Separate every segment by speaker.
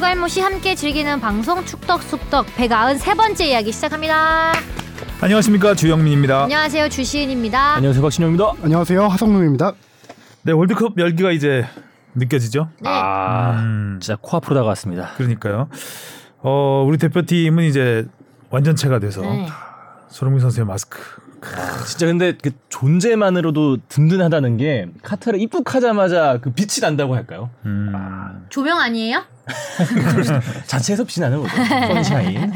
Speaker 1: 추갈모씨 함께 즐기는 방송 축덕숙덕 193번째 이야기 시작합니다.
Speaker 2: 안녕하십니까 주영민입니다.
Speaker 1: 안녕하세요 주시은입니다.
Speaker 3: 안녕하세요 박신영입니다.
Speaker 4: 안녕하세요 하성룡입니다.
Speaker 2: 네 월드컵 열기가 이제 느껴지죠.
Speaker 1: 네.
Speaker 3: 아
Speaker 2: 음,
Speaker 3: 진짜 코앞으로 다가왔습니다.
Speaker 2: 그러니까요. 어 우리 대표팀은 이제 완전체가 돼서
Speaker 1: 네.
Speaker 2: 손흥민 선수의 마스크.
Speaker 3: 진짜 근데 그 존재만으로도 든든하다는 게 카타르 입국하자마자 그 빛이 난다고 할까요?
Speaker 2: 음,
Speaker 1: 조명 아니에요?
Speaker 3: 자체에서 빛이 나는 거죠. 선샤인.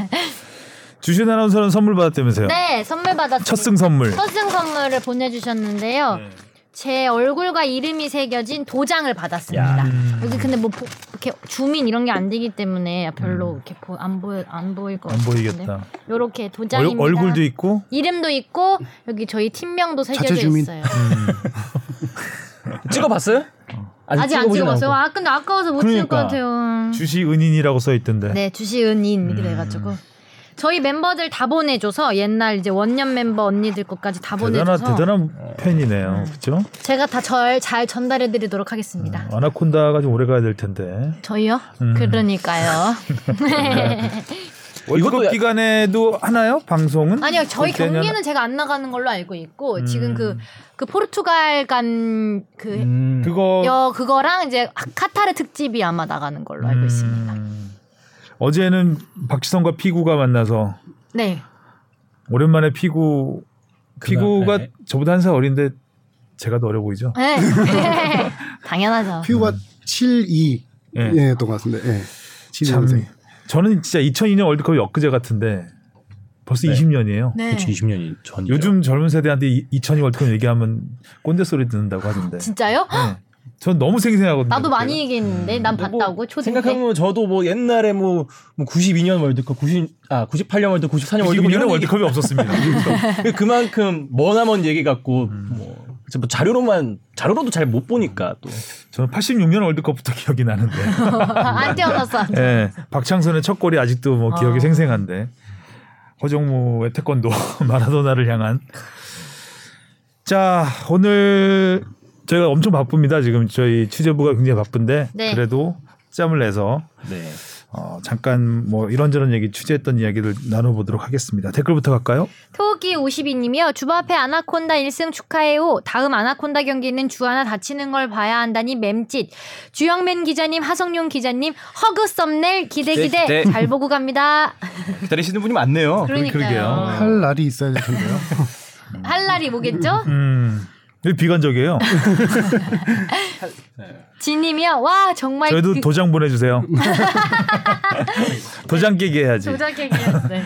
Speaker 2: 주신 아나운서는 선물 받았다면서요?
Speaker 1: 네 선물 받았습니다.
Speaker 2: 첫승 선물.
Speaker 1: 첫승 선물을 보내주셨는데요.
Speaker 2: 네.
Speaker 1: 제 얼굴과 이름이 새겨진 도장을 받았습니다.
Speaker 3: 야.
Speaker 1: 여기 근데 뭐 보- 이렇게 주민 이런 게 안 되기 때문에 별로 이렇게 보, 안 보여 안 보일
Speaker 2: 것안
Speaker 1: 같은데.
Speaker 2: 보이겠다.
Speaker 1: 요렇게
Speaker 2: 얼,
Speaker 1: 도장입니다.
Speaker 2: 얼 굴도 있고
Speaker 1: 이름도 있고 여기 저희 팀명도 새겨져. 있어요.
Speaker 3: 찍어봤어요?
Speaker 1: 아직 안
Speaker 3: 찍어보진
Speaker 1: 찍었어요.
Speaker 3: 않고.
Speaker 1: 아 근데 아까워서 못 찍을 것
Speaker 3: 그러니까.
Speaker 1: 같아요.
Speaker 2: 주시 은인이라고 써 있던데.
Speaker 1: 네 주시 은인 이렇게 돼가지고 저희 멤버들 다 보내줘서 옛날 이제 원년 멤버 언니들 것까지 다
Speaker 2: 대단한
Speaker 1: 보내줘서
Speaker 2: 대단한 팬이네요. 그렇죠?
Speaker 1: 제가 다 절 잘 전달해드리도록 하겠습니다.
Speaker 2: 아나콘다가 좀 오래 가야 될 텐데.
Speaker 1: 저희요?
Speaker 2: 음.
Speaker 1: 그러니까요.
Speaker 2: 월드컵 기간에도 하나요? 방송은?
Speaker 1: 아니요, 저희 경기는 제가 안 나가는 걸로 알고 있고
Speaker 2: 음.
Speaker 1: 지금 그그 포르투갈 간그
Speaker 3: 음.
Speaker 2: 그거
Speaker 1: 여 그거랑 이제 카타르 특집이 아마 나가는 걸로 알고 있습니다.
Speaker 2: 음, 어제는 박지성과 피구가 만나서
Speaker 1: 네.
Speaker 2: 오랜만에 피구 피구가
Speaker 3: 네.
Speaker 2: 저보다 한 살 어린데 제가 더 어려 보이죠?
Speaker 1: 네. 당연하죠.
Speaker 4: 피우가 72였던
Speaker 2: 예.
Speaker 4: 것 같은데. 예.
Speaker 2: 참
Speaker 4: 72년생.
Speaker 2: 저는 진짜 2002년 월드컵이 엊그제 같은데 벌써
Speaker 3: 네.
Speaker 2: 20년이에요.
Speaker 1: 네.
Speaker 3: 20년이 전.
Speaker 2: 요즘 젊은 세대한테 2002 월드컵 얘기하면 꼰대 소리 듣는다고 하던데.
Speaker 1: 진짜요?
Speaker 2: 네. 전 너무 생생하거든요.
Speaker 1: 나도
Speaker 2: 그때가.
Speaker 1: 많이 얘기했는데 난
Speaker 3: 근데 뭐
Speaker 1: 봤다고 초딩 때.
Speaker 3: 생각해보면 저도 뭐 옛날에 뭐, 뭐 92년 월드컵, 90, 아 98년 월드컵, 94년 월드컵
Speaker 2: 92년에
Speaker 3: 이런
Speaker 2: 월드컵이 없었습니다.
Speaker 3: 얘기- 그만큼 머나먼 얘기 같고
Speaker 2: 음.
Speaker 3: 뭐, 뭐 자료로만 자료로도 잘 못 보니까 또
Speaker 2: 저는 86년 월드컵부터 기억이 나는데.
Speaker 1: 안 태어났어. 안.
Speaker 2: 예, 박창선의 첫 골이 아직도 뭐 기억이
Speaker 1: 아.
Speaker 2: 생생한데 허정무의 태권도 마라도나를 향한 자 오늘 저희가 엄청 바쁩니다 지금 저희 취재부가 굉장히 바쁜데
Speaker 1: 네.
Speaker 2: 그래도 짬을 내서
Speaker 3: 네.
Speaker 2: 어, 잠깐 뭐 이런저런 얘기 취재했던 이야기를 나눠보도록 하겠습니다 댓글부터 갈까요?
Speaker 1: 토끼 52님이요. 주부 앞에 아나콘다 1승 축하해요. 다음 아나콘다 경기는 주 하나 다치는 걸 봐야 한다니 맴짓. 주영맨 기자님, 하성룡 기자님, 허그 썸네일 기대 기대.
Speaker 3: 기대, 기대.
Speaker 1: 잘 보고 갑니다.
Speaker 3: 기다리시는 분이 많네요.
Speaker 1: 그러니까요.
Speaker 2: 그러게요.
Speaker 4: 할 날이 있어야 될 텐데요.
Speaker 1: 할 날이 뭐겠죠?
Speaker 2: 음 비관적이에요
Speaker 1: 지님이요. 와 정말
Speaker 2: 저희도
Speaker 1: 그-
Speaker 2: 도장 보내주세요 도장 깨기 해야지
Speaker 1: 도자객이었어요.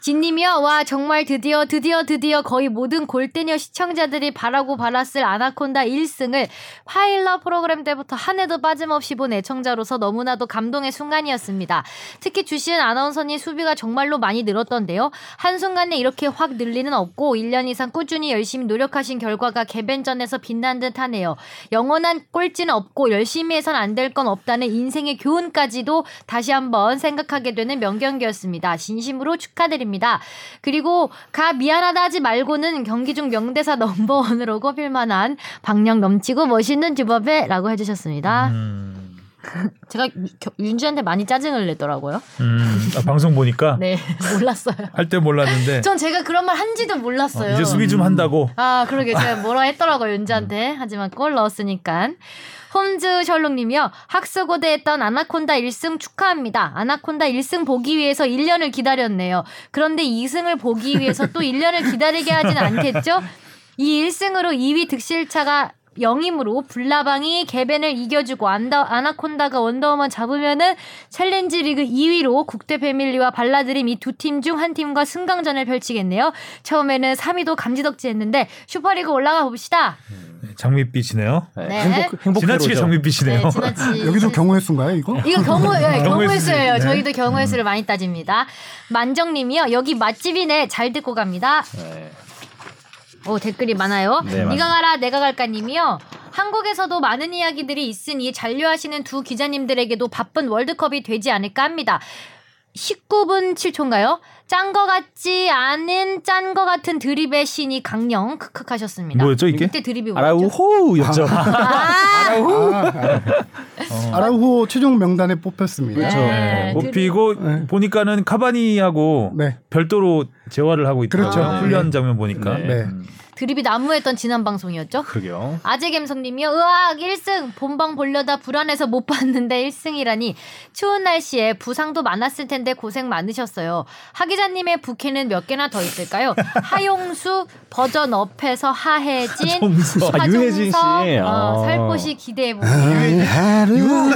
Speaker 1: 진님이요. 와 정말 드디어 드디어 드디어 거의 모든 골대녀 시청자들이 바라고 바랐을 아나콘다 1승을 파일러 프로그램 때부터 한 해도 빠짐없이 본 애청자로서 너무나도 감동의 순간이었습니다. 특히 주시은 아나운서님 수비가 정말로 많이 늘었던데요. 한순간에 이렇게 확 늘 리는 없고 1년 이상 꾸준히 열심히 노력하신 결과가 개변전에서 빛난 듯 하네요. 영원한 꼴찌는 없고 열심히 해선 안 될 건 없다는 인생의 교훈까지도 다시 한번 생각하게 되는 명경기였습니다. 진심으로 축하드립니다. 그리고 가 미안하다 하지 말고는 경기 중 명대사 넘버원으로 꼽힐 만한 박력 넘치고 멋있는 주법에라고 해주셨습니다.
Speaker 2: 음,
Speaker 1: 제가 겨- 윤주한테 많이 짜증을 내더라고요.
Speaker 2: 음, 아, 방송 보니까
Speaker 1: 네, 몰랐어요.
Speaker 2: 할 때 몰랐는데
Speaker 1: 전 제가 그런 말 한지도 몰랐어요.
Speaker 2: 어, 이제 수비 좀 한다고
Speaker 1: 아, 그러게 제가 뭐라 했더라고요, 윤지한테. 하지만 골 넣었으니까. 홈즈 셜록님이요. 학수고대 했던 아나콘다 1승 축하합니다. 아나콘다 1승 보기 위해서 1년을 기다렸네요. 그런데 2승을 보기 위해서 또 1년을 기다리게 하진 않겠죠? 이 1승으로 2위 득실차가 영임으로 불나방이 개벤을 이겨주고 안다, 아나콘다가 원더우먼 잡으면은 챌린지 리그 2위로 국대 패밀리와 발라드림 이 두 팀 중 한 팀과 승강전을 펼치겠네요. 처음에는 3위도 감지덕지했는데 슈퍼리그 올라가 봅시다.
Speaker 2: 장밋빛이네요.
Speaker 1: 네.
Speaker 3: 행복 행복
Speaker 2: 지나치게. 장밋빛이네요.
Speaker 1: 네, 지나치.
Speaker 4: 여기도 경우의 수인가요, 이거?
Speaker 1: 이거 경우 예, 경우의 수예요.
Speaker 2: 수. 네.
Speaker 1: 저희도 경우의 수를 많이 따집니다. 만정님이요. 여기 맛집이네. 잘 듣고 갑니다.
Speaker 3: 네.
Speaker 1: 오 댓글이 많아요.
Speaker 3: 네,
Speaker 1: 네가 가라 내가 갈까님이요. 한국에서도 많은 이야기들이 있으니 잔류하시는 두 기자님들에게도 바쁜 월드컵이 되지 않을까 합니다. 19분 7초인가요? 짠 거 같지 않은 짠 거 같은 드립의 신이 강령 크크 하셨습니다.
Speaker 2: 뭐였죠 이게?
Speaker 1: 이때 드립이 뭐였죠?
Speaker 3: 아라우호였죠.
Speaker 1: 아,
Speaker 4: 아라우호 최종 명단에 뽑혔습니다.
Speaker 3: 그렇죠.
Speaker 1: 네,
Speaker 2: 못
Speaker 1: 드립.
Speaker 2: 피고
Speaker 4: 네.
Speaker 2: 보니까는 카바니하고
Speaker 4: 네.
Speaker 2: 별도로 재활을 하고 있더라고요.
Speaker 4: 그렇죠.
Speaker 2: 훈련
Speaker 4: 네.
Speaker 2: 장면 보니까.
Speaker 3: 네.
Speaker 4: 네.
Speaker 1: 드립이 난무했던 지난 방송이었죠?
Speaker 3: 그러게요.
Speaker 1: 아재갬성님이요. 으악 1승 본방 보려다 불안해서 못 봤는데 1승이라니 추운 날씨에 부상도 많았을 텐데 고생 많으셨어요. 하 기자님의 부캐는 몇 개나 더 있을까요? 하용수 버전 업해서 하혜진,
Speaker 3: 하정서. 아, 유혜진 씨.
Speaker 1: 하정서, 어,
Speaker 3: 아.
Speaker 1: 살포시 기대해
Speaker 4: 아,
Speaker 1: 봅니다.
Speaker 2: 어,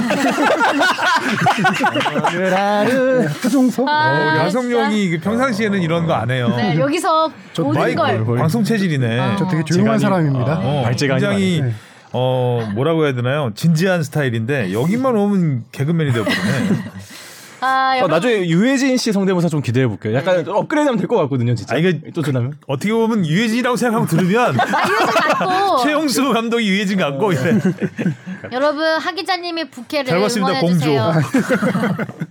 Speaker 2: 우리
Speaker 1: 아,
Speaker 2: 하성룡이 그 평상시에는 이런 거 안 해요.
Speaker 1: 네, 여기서 모든 걸
Speaker 2: 방송 체질이네.
Speaker 1: 어.
Speaker 4: 저 되게 조용한
Speaker 3: 제가
Speaker 4: 사람입니다.
Speaker 2: 어,
Speaker 3: 발재간이
Speaker 2: 굉장히
Speaker 4: 많네.
Speaker 2: 어 뭐라고 해야 되나요? 진지한 스타일인데 여기만 오면 개그맨이 되어버리네.
Speaker 1: 아,
Speaker 3: 어,
Speaker 1: 여러분
Speaker 3: 나중에 유혜진 씨 성대모사 좀 기대해 볼게요. 약간 업그레이드하면 될 것 같거든요, 진짜.
Speaker 2: 아, 이게-
Speaker 3: 또 전하면.
Speaker 2: 어떻게 보면 유해진이라고 생각하고 들으면
Speaker 1: 아, 유해진
Speaker 2: 최용수 감독이 유해진 같고 이래.
Speaker 1: 여러분 하 기자님의 부캐를
Speaker 2: 잘 봤습니다,
Speaker 1: 응원해 주세요.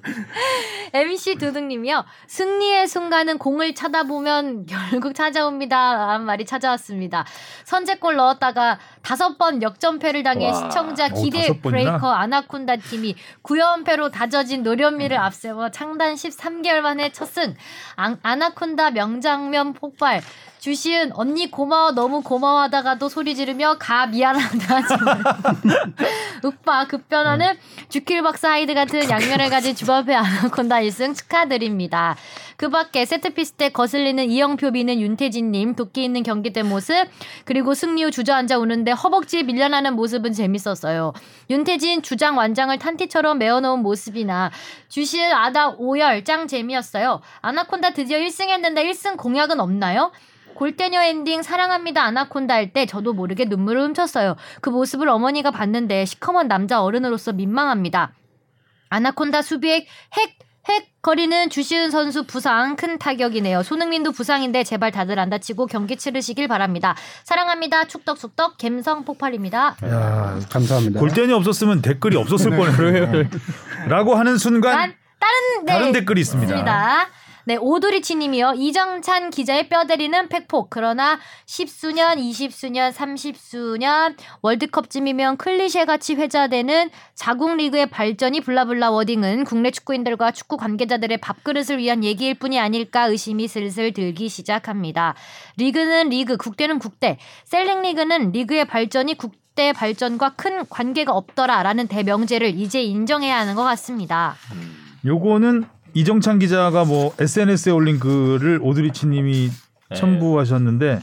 Speaker 1: MC 두둥님이요. 승리의 순간은 공을 쳐다보면 결국 찾아옵니다. 라는 말이 찾아왔습니다. 선제골 넣었다가 다섯 번 역전패를 당해
Speaker 3: 와.
Speaker 1: 시청자
Speaker 2: 오,
Speaker 1: 기대
Speaker 2: 번이나?
Speaker 1: 브레이커 아나콘다 팀이 9연패로 다져진 노련미를 앞세워 창단 13개월 만에 첫 승. 아, 아나콘다 명장면 폭발. 주시은 언니 고마워 너무 고마워하다가도 소리 지르며 가 미안하다 윽박 급변하는 주킬 박사 하이드 같은 양면을 가진 주바페 아나콘다 1승 축하드립니다. 그 밖에 세트피스 때 거슬리는 이영표 비는 윤태진님 독기 있는 경기 때 모습 그리고 승리 후 주저앉아 우는데 허벅지에 밀려나는 모습은 재밌었어요. 윤태진 주장 완장을 탄띠처럼 메어놓은 모습이나 주시은 아다 오열 짱 재미였어요. 아나콘다 드디어 1승 했는데 1승 공약은 없나요? 골때녀 엔딩 사랑합니다 아나콘다 할 때 저도 모르게 눈물을 훔쳤어요. 그 모습을 어머니가 봤는데 시커먼 남자 어른으로서 민망합니다. 아나콘다 수비에 핵, 핵 거리는 주시은 선수 부상 큰 타격이네요. 손흥민도 부상인데 제발 다들 안 다치고 경기 치르시길 바랍니다. 사랑합니다. 축덕축덕 갬성 폭발입니다.
Speaker 2: 야,
Speaker 4: 감사합니다.
Speaker 2: 골때녀 없었으면 댓글이 없었을 뻔했어요. 라고 하는 순간
Speaker 1: 단, 다른 네,
Speaker 2: 다른 댓글이 있습니다.
Speaker 1: 있습니다. 네, 오도리치 님이요. 이정찬 기자의 뼈 때리는 팩폭. 그러나 10수년, 20수년, 30수년 월드컵쯤이면 클리셰 같이 회자되는 자국 리그의 발전이 blah blah wording은 국내 축구인들과 축구 관계자들의 밥그릇을 위한 얘기일 뿐이 아닐까 의심이 슬슬 들기 시작합니다. 리그는 리그, 국대는 국대. selling 리그는 리그의 발전이 국대 발전과 큰 관계가 없더라라는 대명제를 이제 인정해야 하는 것 같습니다.
Speaker 2: 요거는 이정찬 기자가 뭐 SNS에 올린 글을 오드리치님이
Speaker 3: 네.
Speaker 2: 첨부하셨는데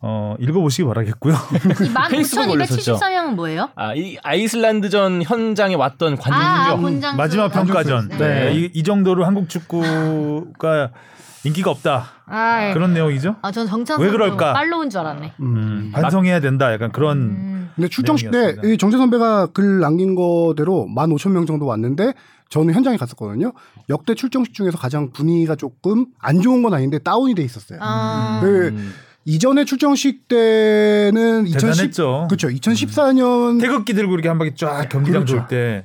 Speaker 2: 어, 읽어보시기 바라겠고요.
Speaker 1: 이
Speaker 3: 페이스북에 올렸었죠.
Speaker 1: 15,274명은 뭐예요?
Speaker 3: 아, 이 아이슬란드전 현장에 왔던
Speaker 1: 아, 아,
Speaker 3: 관중.
Speaker 1: 본장
Speaker 2: 마지막 평가전.
Speaker 1: 네.
Speaker 2: 네. 이, 이 정도로 한국 축구가 인기가 없다.
Speaker 1: 아,
Speaker 2: 그런 내용이죠.
Speaker 1: 아, 전 정찬
Speaker 2: 왜 그럴까?
Speaker 1: 빨로운 줄 알았네.
Speaker 4: 음.
Speaker 2: 반성해야 된다. 약간 그런
Speaker 1: 음.
Speaker 4: 근데 출정식 때
Speaker 2: 내용이었습니다.
Speaker 4: 이 정재 선배가 글 남긴 거대로 15,000명 정도 왔는데 저는 현장에 갔었거든요. 역대 출정식 중에서 가장 분위기가 조금 안 좋은 건 아닌데 다운이 돼 있었어요.
Speaker 1: 아,
Speaker 4: 그
Speaker 3: 음.
Speaker 4: 이전에 출정식 때는 2010
Speaker 2: 대단했죠.
Speaker 4: 그렇죠. 2014년
Speaker 2: 태극기 들고 이렇게 한 바퀴 쫙 경기장
Speaker 4: 그렇죠.
Speaker 2: 돌 때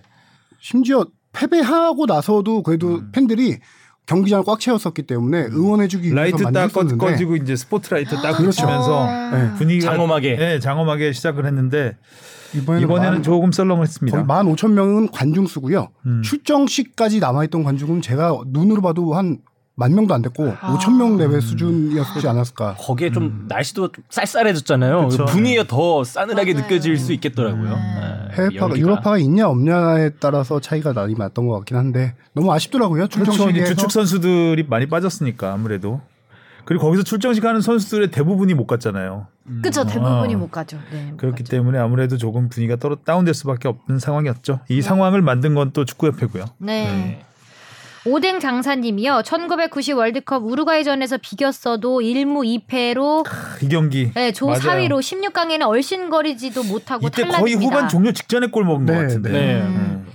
Speaker 4: 심지어 패배하고 나서도 그래도
Speaker 2: 음.
Speaker 4: 팬들이 경기장을 꽉 채웠었기 때문에 응원해주기 위해서
Speaker 2: 라이트 딱 꺼, 꺼지고 이제 스포트라이트 딱
Speaker 4: 그렇죠.
Speaker 2: 붙이면서
Speaker 4: 네.
Speaker 2: 분위기가
Speaker 3: 장엄하게.
Speaker 2: 네, 장엄하게 시작을 했는데
Speaker 4: 이번에는,
Speaker 2: 이번에는
Speaker 4: 만-
Speaker 2: 조금 썰렁했습니다.
Speaker 4: 거의 15,000명은 관중 수고요.
Speaker 2: 음.
Speaker 4: 출정식까지 남아있던 관중은 제가 눈으로 봐도 한 만 명도 안 됐고
Speaker 1: 아.
Speaker 4: 5,000명 레벨 수준이었지 않았을까.
Speaker 3: 거기에 좀 날씨도 좀 쌀쌀해졌잖아요.
Speaker 2: 음. 그쵸.
Speaker 3: 분위기가 더 싸늘하게
Speaker 1: 맞아요.
Speaker 3: 느껴질 수 있겠더라고요.
Speaker 1: 음.
Speaker 3: 네,
Speaker 4: 해외파가. 유럽파가 있냐 없냐에 따라서 차이가 많이 났던 것 같긴 한데 너무 아쉽더라고요.
Speaker 2: 그렇죠. 주축 선수들이 많이 빠졌으니까 아무래도 그리고 거기서 출정식 하는 선수들의 대부분이 못 갔잖아요.
Speaker 1: 그쵸 대부분이
Speaker 2: 어.
Speaker 1: 못 가죠. 네, 못
Speaker 2: 그렇기
Speaker 1: 가죠.
Speaker 2: 때문에 아무래도 조금 분위기가 떨어 다운될 수밖에 없는 상황이었죠. 이 상황을 만든 건 또 축구협회고요.
Speaker 1: 네.
Speaker 3: 네.
Speaker 1: 오뎅 장사님이요. 1990 월드컵 우루과이전에서 비겼어도 1무 2패로
Speaker 2: 이 경기
Speaker 1: 네, 조
Speaker 2: 맞아요.
Speaker 1: 4위로 16강에는 얼씬거리지도 못하고
Speaker 2: 이때
Speaker 1: 탈락입니다.
Speaker 2: 거의 후반 종료 직전에 골 먹은
Speaker 4: 네,
Speaker 2: 것 같은데
Speaker 3: 네.
Speaker 1: 음.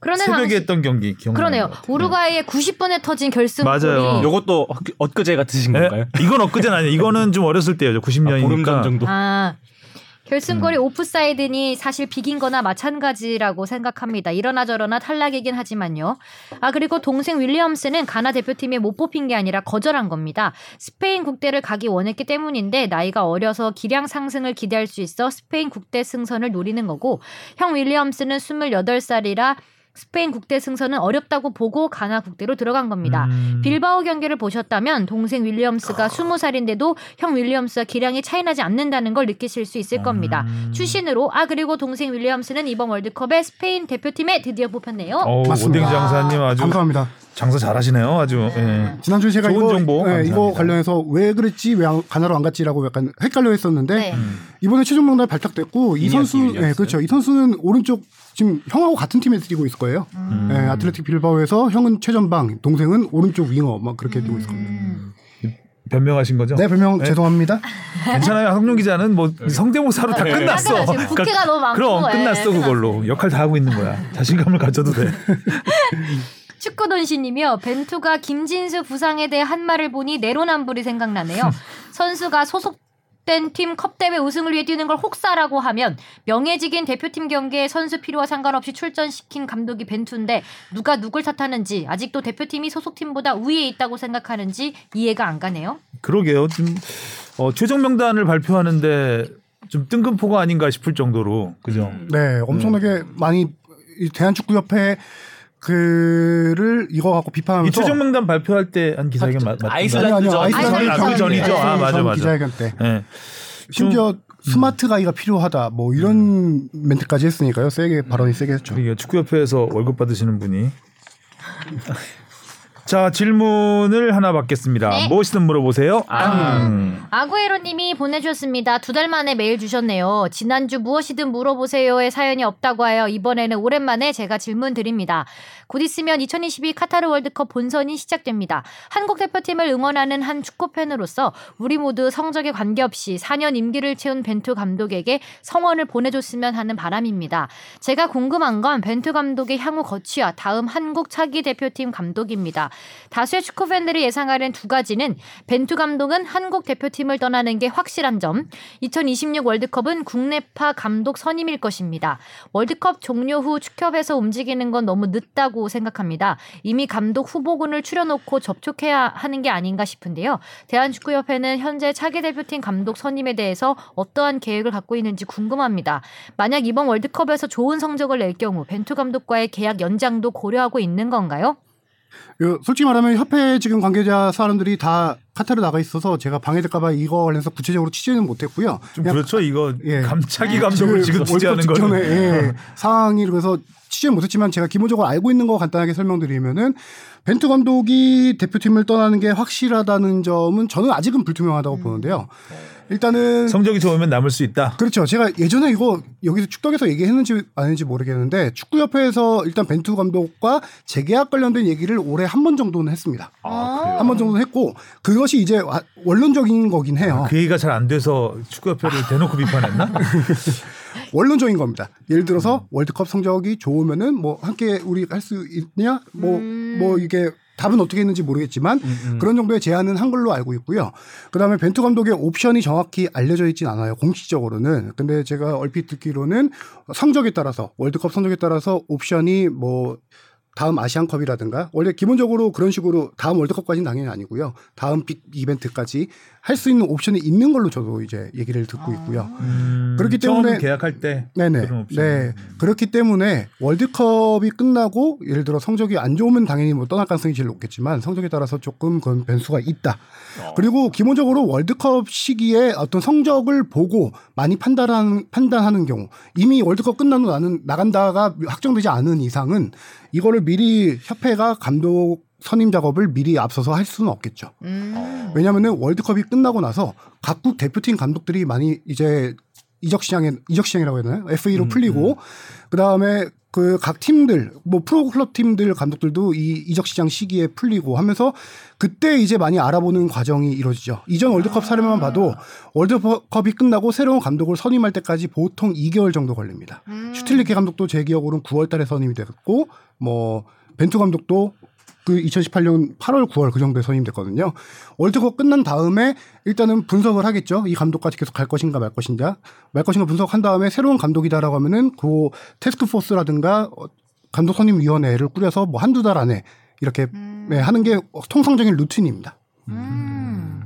Speaker 1: 그러나
Speaker 2: 새벽에
Speaker 1: 당시
Speaker 2: 했던 경기 기억나요.
Speaker 1: 그러네요. 우루과이의 90분에 터진 결승골이
Speaker 2: 맞아요.
Speaker 3: 요것도 엊- 엊그제 같으신
Speaker 2: 네?
Speaker 3: 건가요?
Speaker 2: 이건 엊그제는 아니에요. 이거는 좀 어렸을.
Speaker 3: 아, 전
Speaker 2: 90년이니까.
Speaker 3: 정도.
Speaker 1: 아 결승골이 오프사이드니 사실 비긴 거나 마찬가지라고 생각합니다. 이러나 저러나 탈락이긴 하지만요. 아, 그리고 동생 윌리엄스는 가나 대표팀에 못 뽑힌 게 아니라 거절한 겁니다. 스페인 국대를 가기 원했기 때문인데 나이가 어려서 기량 상승을 기대할 수 있어 스페인 국대 승선을 노리는 거고 형 윌리엄스는 28살이라 스페인 국대 승선은 어렵다고 보고 가나 국대로 들어간 겁니다.
Speaker 2: 음.
Speaker 1: 빌바오 경기를 보셨다면 동생 윌리엄스가 20살인데도 형 윌리엄스와 기량이 차이 나지 않는다는 걸 느끼실 수 있을 겁니다.
Speaker 2: 음.
Speaker 1: 출신으로 아 그리고 동생 윌리엄스는 이번 월드컵에 스페인 대표팀에 드디어 뽑혔네요.
Speaker 4: 맞습니다.
Speaker 2: 오뎅 장사님 아주
Speaker 4: 감사합니다.
Speaker 2: 장사 잘하시네요. 아주. 예.
Speaker 4: 지난주에 제가
Speaker 2: 좋은
Speaker 4: 이거,
Speaker 2: 정보
Speaker 4: 예. 이거 관련해서 왜 그랬지 왜 안- 가나로 안 갔지라고 약간 헷갈려 했었는데
Speaker 1: 네.
Speaker 4: 이번에 최종 명단이 발탁됐고 이 선수. 예, 그렇죠. 이 선수는 오른쪽 지금 형하고 같은 팀에 뛰고 있을 거예요.
Speaker 1: 음.
Speaker 4: 예, 아틀레틱 빌바오에서 형은 최전방, 동생은 오른쪽 윙어 막 그렇게 뛰고 있을 겁니다.
Speaker 1: 음.
Speaker 2: 변명하신 거죠?
Speaker 4: 네, 별명
Speaker 2: 네.
Speaker 4: 죄송합니다.
Speaker 2: 괜찮아요. 학룡 기자는 뭐 성대모사로 다
Speaker 3: 네.
Speaker 2: 끝났어.
Speaker 1: 맞아요. 지금 부캐가 너무 많고,
Speaker 2: 그럼
Speaker 1: 예.
Speaker 2: 끝났어 그걸로. 역할 다 하고 있는 거야. 자신감을 가져도 돼.
Speaker 1: 축구돈시님이요. 벤투가 김진수 부상에 대해 한 말을 보니 내로남불이 생각나네요. 선수가 소속 된 팀 컵대회 우승을 위해 뛰는 걸 혹사라고 하면 명예직인 대표팀 경기에 선수 필요와 상관없이 출전시킨 감독이 벤투인데 누가 누굴 탓하는지 아직도 대표팀이 소속팀보다 우위에 있다고 생각하는지 이해가 안 가네요.
Speaker 2: 그러게요. 지금 어, 최종 명단을 발표하는데 좀 뜬금포가 아닌가 싶을 정도로 그죠.
Speaker 4: 네, 엄청나게 많이 이 대한축구협회 그를 이거 갖고
Speaker 2: 이
Speaker 4: 비판하면서
Speaker 2: 최종 명단 발표할 때 한 기자회견 맞, 맞
Speaker 3: 아이슬란드
Speaker 4: 아니, 아니요,
Speaker 3: 전.
Speaker 4: 아이슬란드
Speaker 2: 아,
Speaker 4: 전-
Speaker 2: 그 전이죠. 아,
Speaker 4: 전
Speaker 2: 맞아, 맞아.
Speaker 4: 기자회견 때
Speaker 2: 예.
Speaker 4: 심지어 스마트 가이가 필요하다 뭐 이런 멘트까지 했으니까요. 세게 발언이 세게 했죠.
Speaker 2: 축구협회에서 월급 받으시는 분이. 자 질문을 하나 받겠습니다.
Speaker 1: 네.
Speaker 2: 무엇이든 물어보세요. 음.
Speaker 1: 아구에로님이 보내주셨습니다. 두 달 만에 메일 주셨네요. 지난주 무엇이든 물어보세요의 사연이 없다고 하여 이번에는 오랜만에 제가 질문 드립니다. 곧 있으면 2022 카타르 월드컵 본선이 시작됩니다. 한국 대표팀을 응원하는 한 축구팬으로서 우리 모두 성적에 관계없이 4년 임기를 채운 벤투 감독에게 성원을 보내줬으면 하는 바람입니다. 제가 궁금한 건 벤투 감독의 향후 거취와 다음 한국 차기 대표팀 감독입니다. 다수의 축구 팬들이 예상하는 두 가지는 벤투 감독은 한국 대표팀을 떠나는 게 확실한 점, 2026 월드컵은 국내파 감독 선임일 것입니다. 월드컵 종료 후 축협에서 움직이는 건 너무 늦다고 생각합니다. 이미 감독 후보군을 추려놓고 접촉해야 하는 게 아닌가 싶은데요. 대한축구협회는 현재 차기 대표팀 감독 선임에 대해서 어떠한 계획을 갖고 있는지 궁금합니다. 만약 이번 월드컵에서 좋은 성적을 낼 경우 벤투 감독과의 계약 연장도 고려하고 있는 건가요?
Speaker 4: 그 솔직히 말하면 협회 지금 관계자 사람들이 다 카타르 나가 있어서 제가 방해될까봐 이거 관련해서 구체적으로 취재는 못했고요.
Speaker 2: 그렇죠. 이거
Speaker 4: 예.
Speaker 2: 감차기 감독을 지금
Speaker 4: 월드컵
Speaker 2: 취재하는 거는
Speaker 4: 예, 상황이 그래서 취재 못했지만 제가 기본적으로 알고 있는 거 간단하게 설명드리면은 벤투 감독이 대표팀을 떠나는 게 확실하다는 점은 저는 아직은 불투명하다고 보는데요. 일단은
Speaker 2: 성적이 좋으면 남을 수 있다.
Speaker 4: 그렇죠. 제가 예전에 이거 여기서 축덕에서 얘기했는지 아닌지 모르겠는데 축구협회에서 일단 벤투 감독과 재계약 관련된 얘기를 올해 한 번 정도는 했습니다.
Speaker 3: 아?
Speaker 4: 한 번 정도는 했고 그것 이 이제 와- 원론적인 거긴 해요.
Speaker 2: 그 얘기가 잘 안 돼서 축구협회를 대놓고 비판했나?
Speaker 4: 원론적인 겁니다. 예를 들어서 월드컵 성적이 좋으면은 뭐 함께 우리 할 수 있냐? 뭐뭐
Speaker 1: 음.
Speaker 4: 이게 답은 어떻게 했는지 모르겠지만
Speaker 3: 음.
Speaker 4: 그런 정도의 제안은 한 걸로 알고 있고요. 그다음에 벤투 감독의 옵션이 정확히 알려져 있진 않아요. 공식적으로는. 근데 제가 얼핏 듣기로는 성적에 따라서 월드컵 성적에 따라서 옵션이 뭐 다음 아시안컵이라든가 원래 기본적으로 그런 식으로 다음 월드컵까지는 당연히 아니고요. 다음 빅 이벤트까지 할 수 있는 옵션이 있는 걸로 저도 이제 얘기를 듣고 있고요.
Speaker 2: 음,
Speaker 4: 그렇기
Speaker 2: 처음
Speaker 4: 때문에-
Speaker 2: 계약할 때
Speaker 4: 네네.
Speaker 2: 그런 옵션.
Speaker 4: 네. 그렇기 때문에 월드컵이 끝나고 예를 들어 성적이 안 좋으면 당연히 뭐 떠날 가능성이 제일 높겠지만 성적에 따라서 조금 그런 변수가 있다. 그리고 기본적으로 월드컵 시기에 어떤 성적을 보고 많이 판단하는 판단하는 경우 이미 월드컵 끝난 후 나는 나간다가 확정되지 않은 이상은 이거를 미리 협회가 감독 선임 작업을 미리 앞서서 할 수는 없겠죠.
Speaker 1: 음.
Speaker 4: 왜냐하면은 월드컵이 끝나고 나서 각국 대표팀 감독들이 많이 이제 이적 시장에 이적 시장이라고 해야 되나요? FA로
Speaker 2: 음,
Speaker 4: 풀리고 그 다음에 그 각 팀들 뭐 프로 클럽 팀들 감독들도 이 이적 시장 시기에 풀리고 하면서 그때 이제 많이 알아보는 과정이 이루어지죠. 이전 월드컵 사례만 봐도 월드컵이 끝나고 새로운 감독을 선임할 때까지 보통 2개월 정도 걸립니다.
Speaker 1: 음.
Speaker 4: 슈틸리케 감독도 제 기억으로는 9월 달에 선임이 됐고 뭐 벤투 감독도 그 2018년 8월, 9월 그 정도에 선임됐거든요. 월드컵 끝난 다음에 일단은 분석을 하겠죠. 이 감독까지 계속 갈 것인가 말 것인가, 말 것인가 분석한 다음에 새로운 감독이다라고 하면은 그 테스크포스라든가 어, 감독 선임 위원회를 꾸려서 뭐 한두 달 안에 이렇게 네, 하는 게 통상적인 루틴입니다.
Speaker 1: 음.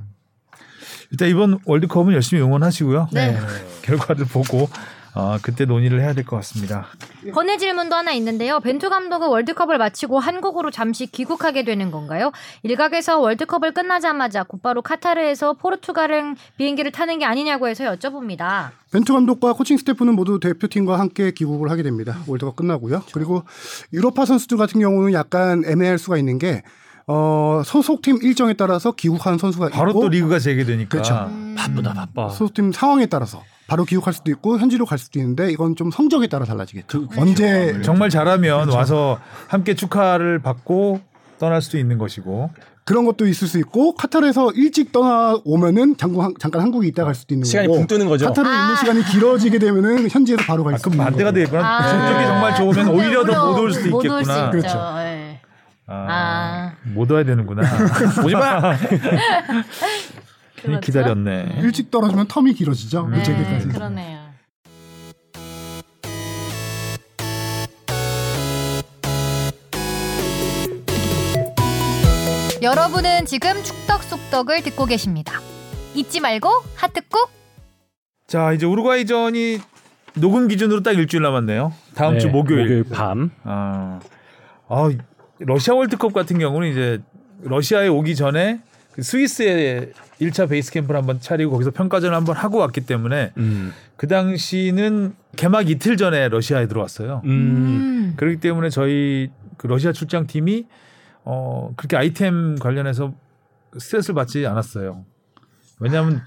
Speaker 2: 일단 이번 월드컵은 열심히 응원하시고요.
Speaker 1: 네.
Speaker 2: 결과를 보고 어, 그때 논의를 해야 될 것 같습니다.
Speaker 1: 번외 질문도 하나 있는데요. 벤투 감독은 월드컵을 마치고 한국으로 잠시 귀국하게 되는 건가요? 일각에서 월드컵을 끝나자마자 곧바로 카타르에서 포르투갈행 비행기를 타는 게 아니냐고 해서 여쭤봅니다.
Speaker 4: 벤투 감독과 코칭 스태프는 모두 대표팀과 함께 귀국을 하게 됩니다. 월드컵 끝나고요. 그리고 유로파 선수들 같은 경우는 약간 애매할 수가 있는 게 어, 소속팀 일정에 따라서 귀국하는 선수가
Speaker 2: 바로
Speaker 4: 있고
Speaker 2: 또 리그가 재개되니까
Speaker 4: 그렇죠.
Speaker 3: 바쁘다 바빠.
Speaker 4: 소속팀 상황에 따라서 바로 귀국할 수도 있고 현지로 갈 수도 있는데 이건 좀 성적에 따라 달라지겠죠. 언제
Speaker 2: 정말 잘하면
Speaker 4: 그렇죠.
Speaker 2: 와서 함께 축하를 받고 떠날 수도 있는 것이고
Speaker 4: 그런 것도 있을 수 있고 카타르에서 일찍 떠나 오면은 잠깐 잠깐 한국에 있다 갈 수도 있는
Speaker 3: 시간이
Speaker 4: 거고
Speaker 3: 붕 뜨는 거죠.
Speaker 4: 카타르에
Speaker 1: 아.
Speaker 4: 있는 시간이 길어지게 되면은 현지에서 바로 갈
Speaker 2: 아,
Speaker 4: 수도
Speaker 2: 그럼 반대가. 되겠구나.
Speaker 1: 아.
Speaker 2: 성적이 정말 좋으면 오히려 더 못 올 수도
Speaker 1: 못올 수
Speaker 2: 있겠구나.
Speaker 1: 있죠.
Speaker 4: 그렇죠.
Speaker 1: 예.
Speaker 2: 아,
Speaker 1: 아.
Speaker 2: 못 와야 되는구나. 오지 마. 괜히
Speaker 1: 그렇죠?
Speaker 2: 기다렸네.
Speaker 4: 일찍 떨어지면 텀이 길어지죠.
Speaker 1: 네,
Speaker 4: 재개까지.
Speaker 1: 그러네요. 여러분은 지금 축덕 속덕을 듣고 계십니다. 잊지 말고 하트 꾹.
Speaker 2: 자 이제 우루과이전이 녹음 기준으로 딱 일주일 남았네요. 다음 주
Speaker 3: 네,
Speaker 2: 목요일.
Speaker 3: 밤.
Speaker 2: 아, 아 러시아 월드컵 같은 경우는 이제 러시아에 오기 전에 그 스위스에 1차 베이스 캠프를 한번 차리고 거기서 평가전을 한번 하고 왔기 때문에
Speaker 3: 음.
Speaker 2: 그 당시는 개막 이틀 전에 러시아에 들어왔어요.
Speaker 3: 음.
Speaker 1: 음.
Speaker 2: 그렇기 때문에 저희 그 러시아 출장 팀이 어 그렇게 아이템 관련해서 스트레스를 받지 않았어요. 왜냐하면 그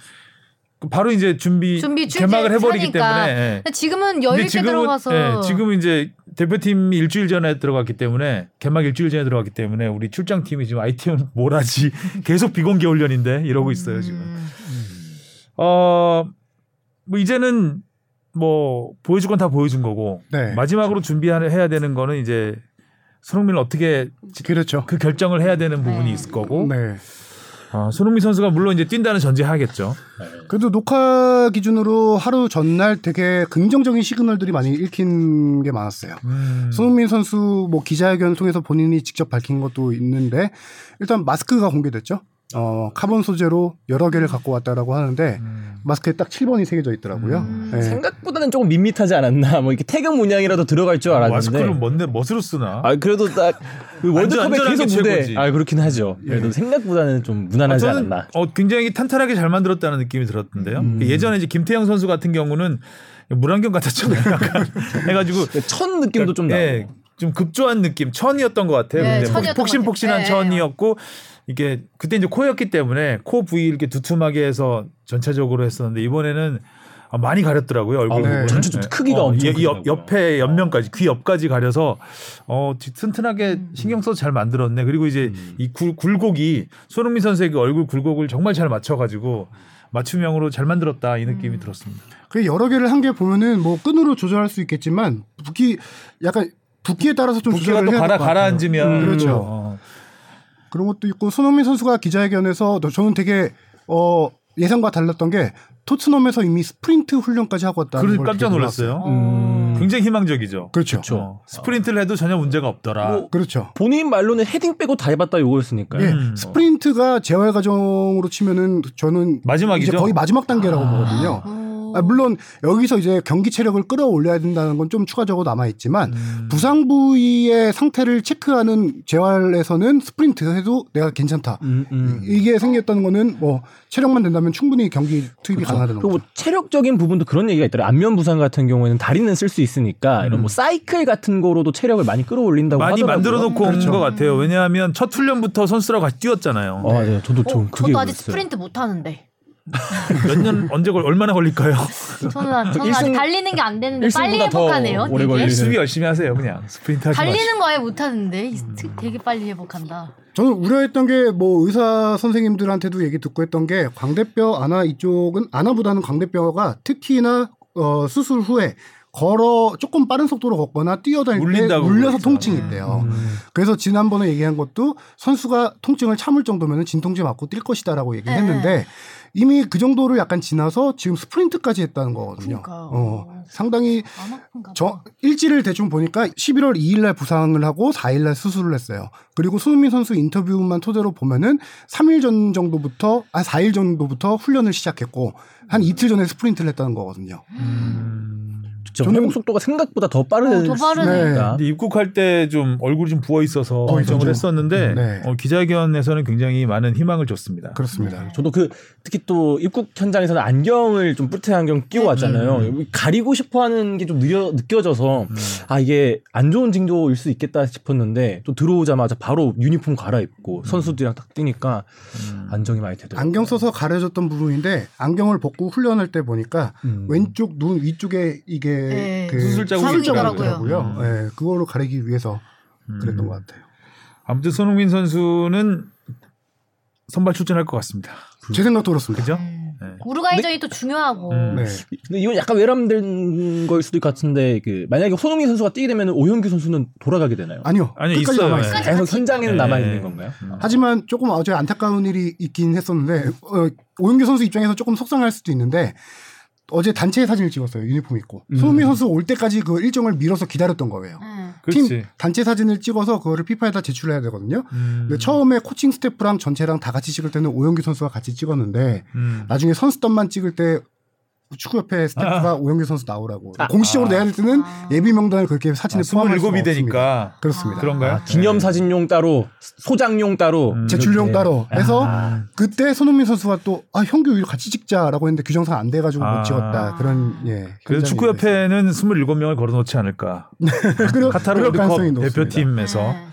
Speaker 2: 바로 이제 준비,
Speaker 1: 준비
Speaker 2: 개막을 해버리기
Speaker 1: 하니까.
Speaker 2: 때문에 예.
Speaker 1: 지금은 여유 있게 들어가서
Speaker 2: 예, 지금은 이제 대표팀이 일주일 전에 들어갔기 때문에 개막 일주일 전에 들어갔기 때문에 우리 출장 팀이 지금 아이템을 뭘 하지 계속 비공개 훈련인데 이러고 있어요 지금.
Speaker 1: 음.
Speaker 2: 어뭐 이제는 뭐 보여줄 건 다 보여준 거고
Speaker 4: 네.
Speaker 2: 마지막으로 준비해야 되는 거는 이제 손흥민을 어떻게
Speaker 4: 그렇죠.
Speaker 2: 그 결정을 해야 되는 부분이
Speaker 1: 네.
Speaker 2: 있을 거고
Speaker 4: 네.
Speaker 2: 아, 손흥민 선수가 물론 이제 뛴다는 전제하겠죠.
Speaker 4: 그래도 녹화 기준으로 하루 전날 되게 긍정적인 시그널들이 많이 읽힌 게 많았어요.
Speaker 2: 음.
Speaker 4: 손흥민 선수 뭐 기자회견을 통해서 본인이 직접 밝힌 것도 있는데 일단 마스크가 공개됐죠. 어, 카본 소재로 여러 개를 갖고 왔다라고 하는데
Speaker 2: 음.
Speaker 4: 마스크에 딱 7번이 새겨져 있더라고요.
Speaker 1: 음.
Speaker 4: 네.
Speaker 3: 생각보다는 조금 밋밋하지 않았나. 뭐 이렇게 태극 문양이라도 들어갈 줄 알았는데.
Speaker 2: 마스크를 뭔데 멋으로 쓰나?
Speaker 3: 아 그래도 딱그
Speaker 2: 완전
Speaker 3: 월드컵에 계속
Speaker 2: 게
Speaker 3: 무대. 아 그렇긴 하죠. 그래도 생각보다는 좀 무난하지
Speaker 2: 아, 저는
Speaker 3: 않았나.
Speaker 2: 어, 굉장히 탄탄하게 잘 만들었다는 느낌이 들었던데요. 예전에 이제 김태형 선수 같은 경우는 물안경 같았잖아요. 약간 해가지고
Speaker 3: 천 느낌도 좀 나고.
Speaker 2: 예, 좀 급조한 느낌 천이었던 것 같아요.
Speaker 1: 네,
Speaker 2: 근데
Speaker 1: 천이었던
Speaker 2: 폭신폭신한.
Speaker 1: 네.
Speaker 2: 천이었고 이게 그때 이제 코였기 때문에 코 부위 이렇게 두툼하게 해서 전체적으로 했었는데 이번에는 아, 많이 가렸더라고요 얼굴
Speaker 3: 아. 네. 전체 좀 크기가
Speaker 2: 어,
Speaker 3: 엄청
Speaker 2: 이- 옆. 옆에 옆면까지 귀 옆까지 가려서 어 뒤- 튼튼하게 신경 써서 잘 만들었네. 그리고 이제
Speaker 3: 음.
Speaker 2: 이 굴, 굴곡이 손흥민 선수의 그 얼굴 굴곡을 정말 잘 맞춰가지고 맞춤형으로 잘 만들었다 이 느낌이 들었습니다.
Speaker 4: 그 여러 개를 한 개 보면은 뭐 끈으로 조절할 수 있겠지만 붓기 약간 붓기에 따라서 좀
Speaker 2: 붓기가
Speaker 4: 조절을
Speaker 2: 또 가라. 가라앉으면
Speaker 4: 음, 그렇죠.
Speaker 2: 어,
Speaker 4: 그런 것도 있고 손흥민 선수가 기자회견에서 너- 저는 되게 어 예상과 달랐던 게 토트넘에서 이미 스프린트 훈련까지 하고 왔다는
Speaker 2: 그래서
Speaker 4: 걸
Speaker 2: 깜짝 놀랐어요.
Speaker 3: 음.
Speaker 2: 굉장히 희망적이죠.
Speaker 4: 그렇죠.
Speaker 2: 어, 스프린트를 해도 전혀 문제가 없더라.
Speaker 3: 뭐
Speaker 4: 그렇죠.
Speaker 3: 본인 말로는 헤딩 빼고 다 해봤다 요거였으니까요.
Speaker 4: 예,
Speaker 2: 음.
Speaker 4: 스프린트가 재활 과정으로 치면은 저는
Speaker 2: 마지막이죠?
Speaker 4: 이제 거의 마지막 단계라고 보거든요.
Speaker 1: 어.
Speaker 4: 아, 물론 여기서 이제 경기 체력을 끌어올려야 된다는 건 좀 추가적으로 남아 있지만
Speaker 2: 음.
Speaker 4: 부상 부위의 상태를 체크하는 재활에서는 스프린트 해도 내가 괜찮다.
Speaker 3: 음, 음.
Speaker 4: 이게 생겼다는 거는 뭐 체력만 된다면 충분히 경기 투입이
Speaker 3: 그렇죠.
Speaker 4: 가능하다는
Speaker 3: 그리고
Speaker 4: 거죠.
Speaker 3: 뭐 체력적인 부분도 그런 얘기가 있더라고요. 안면 부상 같은 경우에는 다리는 쓸 수 있으니까 이런 뭐 사이클 같은 거로도 체력을 많이 끌어올린다고
Speaker 2: 많이
Speaker 3: 하더라고요.
Speaker 2: 만들어 놓고 온
Speaker 4: 그렇죠.
Speaker 2: 것 같아요. 왜냐하면 첫 훈련부터 선수랑 같이 뛰었잖아요.
Speaker 3: 어, 네. 저도 좀
Speaker 1: 어,
Speaker 3: 그게
Speaker 1: 저도 아직
Speaker 3: 그랬어요.
Speaker 1: 스프린트 못 하는데.
Speaker 2: 몇 년 언제 걸 얼마나 걸릴까요?
Speaker 1: 저는, 저는 아직 달리는 게 안 되는데 빨리 회복하네요.
Speaker 3: 오래
Speaker 1: 되게.
Speaker 3: 걸리는.
Speaker 2: 수비 열심히 하세요. 그냥 스프린트 하지 마시고.
Speaker 1: 달리는 거 아예 못 하는데 되게 빨리 회복한다.
Speaker 4: 저는 우려했던 게 뭐 의사 선생님들한테도 얘기 듣고 했던 게 광대뼈 안아 이쪽은 안아보다는 광대뼈가 특히나 어, 수술 후에 걸어 조금 빠른 속도로 걷거나 뛰어다닐 때
Speaker 2: 그러죠.
Speaker 4: 통증이 있대요.
Speaker 3: 음.
Speaker 4: 그래서 지난번에 얘기한 것도 선수가 통증을 참을 정도면 진통제 맞고 뛸 것이다라고 얘기를
Speaker 1: 네.
Speaker 4: 했는데 이미 그 정도를 약간 지나서 지금 스프린트까지 했다는 거거든요.
Speaker 1: 그러니까요.
Speaker 4: 어, 상당히
Speaker 1: 안 아픈가 봐.
Speaker 4: 저 일지를 대충 보니까 11월 2일 날 부상을 하고 4일 날 수술을 했어요. 그리고 손흥민 선수 인터뷰만 토대로 보면은 3일 전 정도부터 아 4일 정도부터 훈련을 시작했고 한 이틀 전에 스프린트를 했다는 거거든요.
Speaker 3: 진 짜
Speaker 4: 저는-
Speaker 3: 회복 속도가 생각보다 더 빠르니까.
Speaker 1: 어, 더 빠르네.
Speaker 4: 네.
Speaker 2: 근데 입국할 때 좀 얼굴이 좀 부어 있어서
Speaker 4: 어,
Speaker 2: 걱정을
Speaker 4: 좀-
Speaker 2: 했었는데
Speaker 4: 네.
Speaker 2: 어, 기자회견에서는 굉장히 많은 희망을 줬습니다.
Speaker 4: 그렇습니다.
Speaker 3: 저도 그 특히 또 입국 현장에서는 안경을 좀 뿔테 안경 끼고 왔잖아요. 가리고 싶어하는 게 좀 느껴져서 아 이게 안 좋은 징조일 수 있겠다 싶었는데 또 들어오자마자 바로 유니폼 갈아입고 선수들이랑 딱 뛰니까 안정이 많이 되더라고요.
Speaker 4: 안경 써서 가려졌던 부분인데 안경을 벗고 훈련할 때 보니까
Speaker 3: 음.
Speaker 4: 왼쪽 눈 위쪽에 이게
Speaker 1: 네.
Speaker 4: 그
Speaker 2: 수술 자국이
Speaker 1: 있더라고요.
Speaker 4: 있더라고요. 네, 그거를 가리기 위해서 그랬던
Speaker 2: 음.
Speaker 4: 것 같아요.
Speaker 2: 아무튼 손흥민 선수는 선발 출전할 것 같습니다.
Speaker 4: 제 생각도 그렇습니다.
Speaker 2: 그죠?
Speaker 1: 음.
Speaker 2: 네.
Speaker 1: 우루과이전이 또 중요하고.
Speaker 2: 음.
Speaker 4: 네.
Speaker 3: 근데 이건 약간 외람된 거일 수도 있을 것 같은데 그 만약에 손흥민 선수가 뛰게 되면 오현규 선수는 돌아가게 되나요?
Speaker 4: 아니요.
Speaker 2: 아니요,
Speaker 4: 끝까지
Speaker 2: 있어요.
Speaker 4: 남아
Speaker 2: 네.
Speaker 4: 있어요.
Speaker 3: 계속 현장에는
Speaker 2: 네.
Speaker 3: 남아 있는 건가요?
Speaker 4: 하지만 조금 어제 안타까운 일이 있긴 했었는데 어, 오영규 선수 입장에서 조금 속상할 수도 있는데 어제 단체 사진을 찍었어요. 유니폼 입고.
Speaker 3: 음.
Speaker 4: 손흥민 선수 올 때까지 그 일정을 밀어서 기다렸던 거예요.
Speaker 1: 음.
Speaker 2: 그렇지.
Speaker 4: 팀 단체 사진을 찍어서 그거를 피파에다 제출해야 되거든요.
Speaker 2: 음.
Speaker 4: 근데 처음에 코칭 스태프랑 전체랑 다 같이 찍을 때는 오영규 선수가 같이 찍었는데
Speaker 2: 음.
Speaker 4: 나중에 선수단만 찍을 때 축구협회 스태프가 오영규 선수 나오라고 공식적으로 내야 될 때는
Speaker 1: 아.
Speaker 4: 예비 명단을 그렇게 사진에
Speaker 2: 아,
Speaker 4: 포함할 수가
Speaker 2: 27이
Speaker 4: 없습니다.
Speaker 2: 되니까
Speaker 4: 그렇습니다.
Speaker 2: 그런가요?
Speaker 3: 아, 기념 사진용 따로 소장용 따로
Speaker 2: 음.
Speaker 4: 제출용
Speaker 3: 이렇게.
Speaker 4: 따로 해서
Speaker 3: 아.
Speaker 4: 그때 손흥민 선수가 또 아 형규 이거 같이 찍자라고 했는데 규정상 안 돼가지고
Speaker 2: 아.
Speaker 4: 못 찍었다 그런 예.
Speaker 2: 그래서 축구협회는 27명을 걸어놓지 않을까. 카타르 월드컵. 대표팀에서
Speaker 1: 네.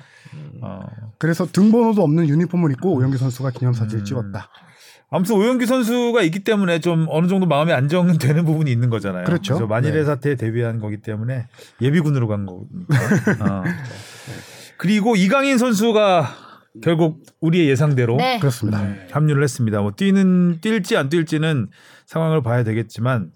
Speaker 2: 어.
Speaker 4: 그래서 등번호도 없는 유니폼을 입고 오영규 선수가 기념사진을
Speaker 2: 음.
Speaker 4: 찍었다.
Speaker 2: 아무튼 오영규 선수가 있기 때문에 좀 어느 정도 마음이 안정되는 부분이 있는 거잖아요.
Speaker 4: 그렇죠.
Speaker 2: 래서 만일의
Speaker 4: 네.
Speaker 2: 사태에 대비한 거기 때문에 예비군으로 간 거니까. 어. 그리고 이강인 선수가 결국 우리의 예상대로
Speaker 1: 네.
Speaker 4: 그렇습니다.
Speaker 2: 네, 합류를 했습니다. 뭐 뛰는 뛸지 안 뛸지는 상황을 봐야 되겠지만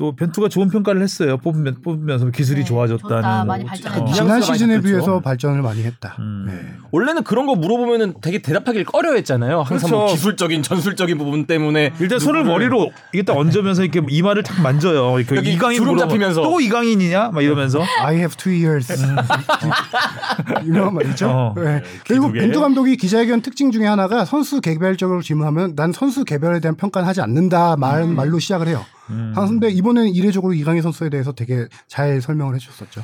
Speaker 2: 또 벤투가 좋은 평가를 했어요. 뽑으면 뽑으면서 기술이
Speaker 1: 네,
Speaker 2: 좋아졌다는.
Speaker 1: 좋다, 많이
Speaker 2: 어.
Speaker 1: 발전했다.
Speaker 3: 어.
Speaker 4: 지난
Speaker 3: 뉘앙스가
Speaker 4: 시즌에
Speaker 3: 많이.
Speaker 4: 비해서 발전을 많이 했다.
Speaker 2: 음.
Speaker 4: 네.
Speaker 3: 원래는 그런 거 물어보면은 되게 대답하길 꺼려했잖아요. 항상 뭐
Speaker 2: 그렇죠.
Speaker 3: 기술적인 전술적인 부분 때문에
Speaker 2: 일단 손을
Speaker 3: 누구를-
Speaker 2: 머리로 이게 딱 얹으면서 이렇게 이마를 탁 만져요. 이렇게
Speaker 3: 여기
Speaker 2: 이강인
Speaker 3: 주름 잡히면서.
Speaker 2: 또 이강인이냐? 막 이러면서
Speaker 4: I have two years. 유명한 말이죠.
Speaker 2: 어.
Speaker 4: 네. 그리고
Speaker 3: 기두개.
Speaker 4: 벤투 감독이 기자회견 특징 중에 하나가 선수 개별적으로 질문하면 난 선수 개별에 대한 평가는 하지 않는다 말, 말로 시작을 해요.
Speaker 2: 음.
Speaker 4: 아, 근데 이번에는 이례적으로 이강인 선수에 대해서 되게 잘 설명을 해줬었죠.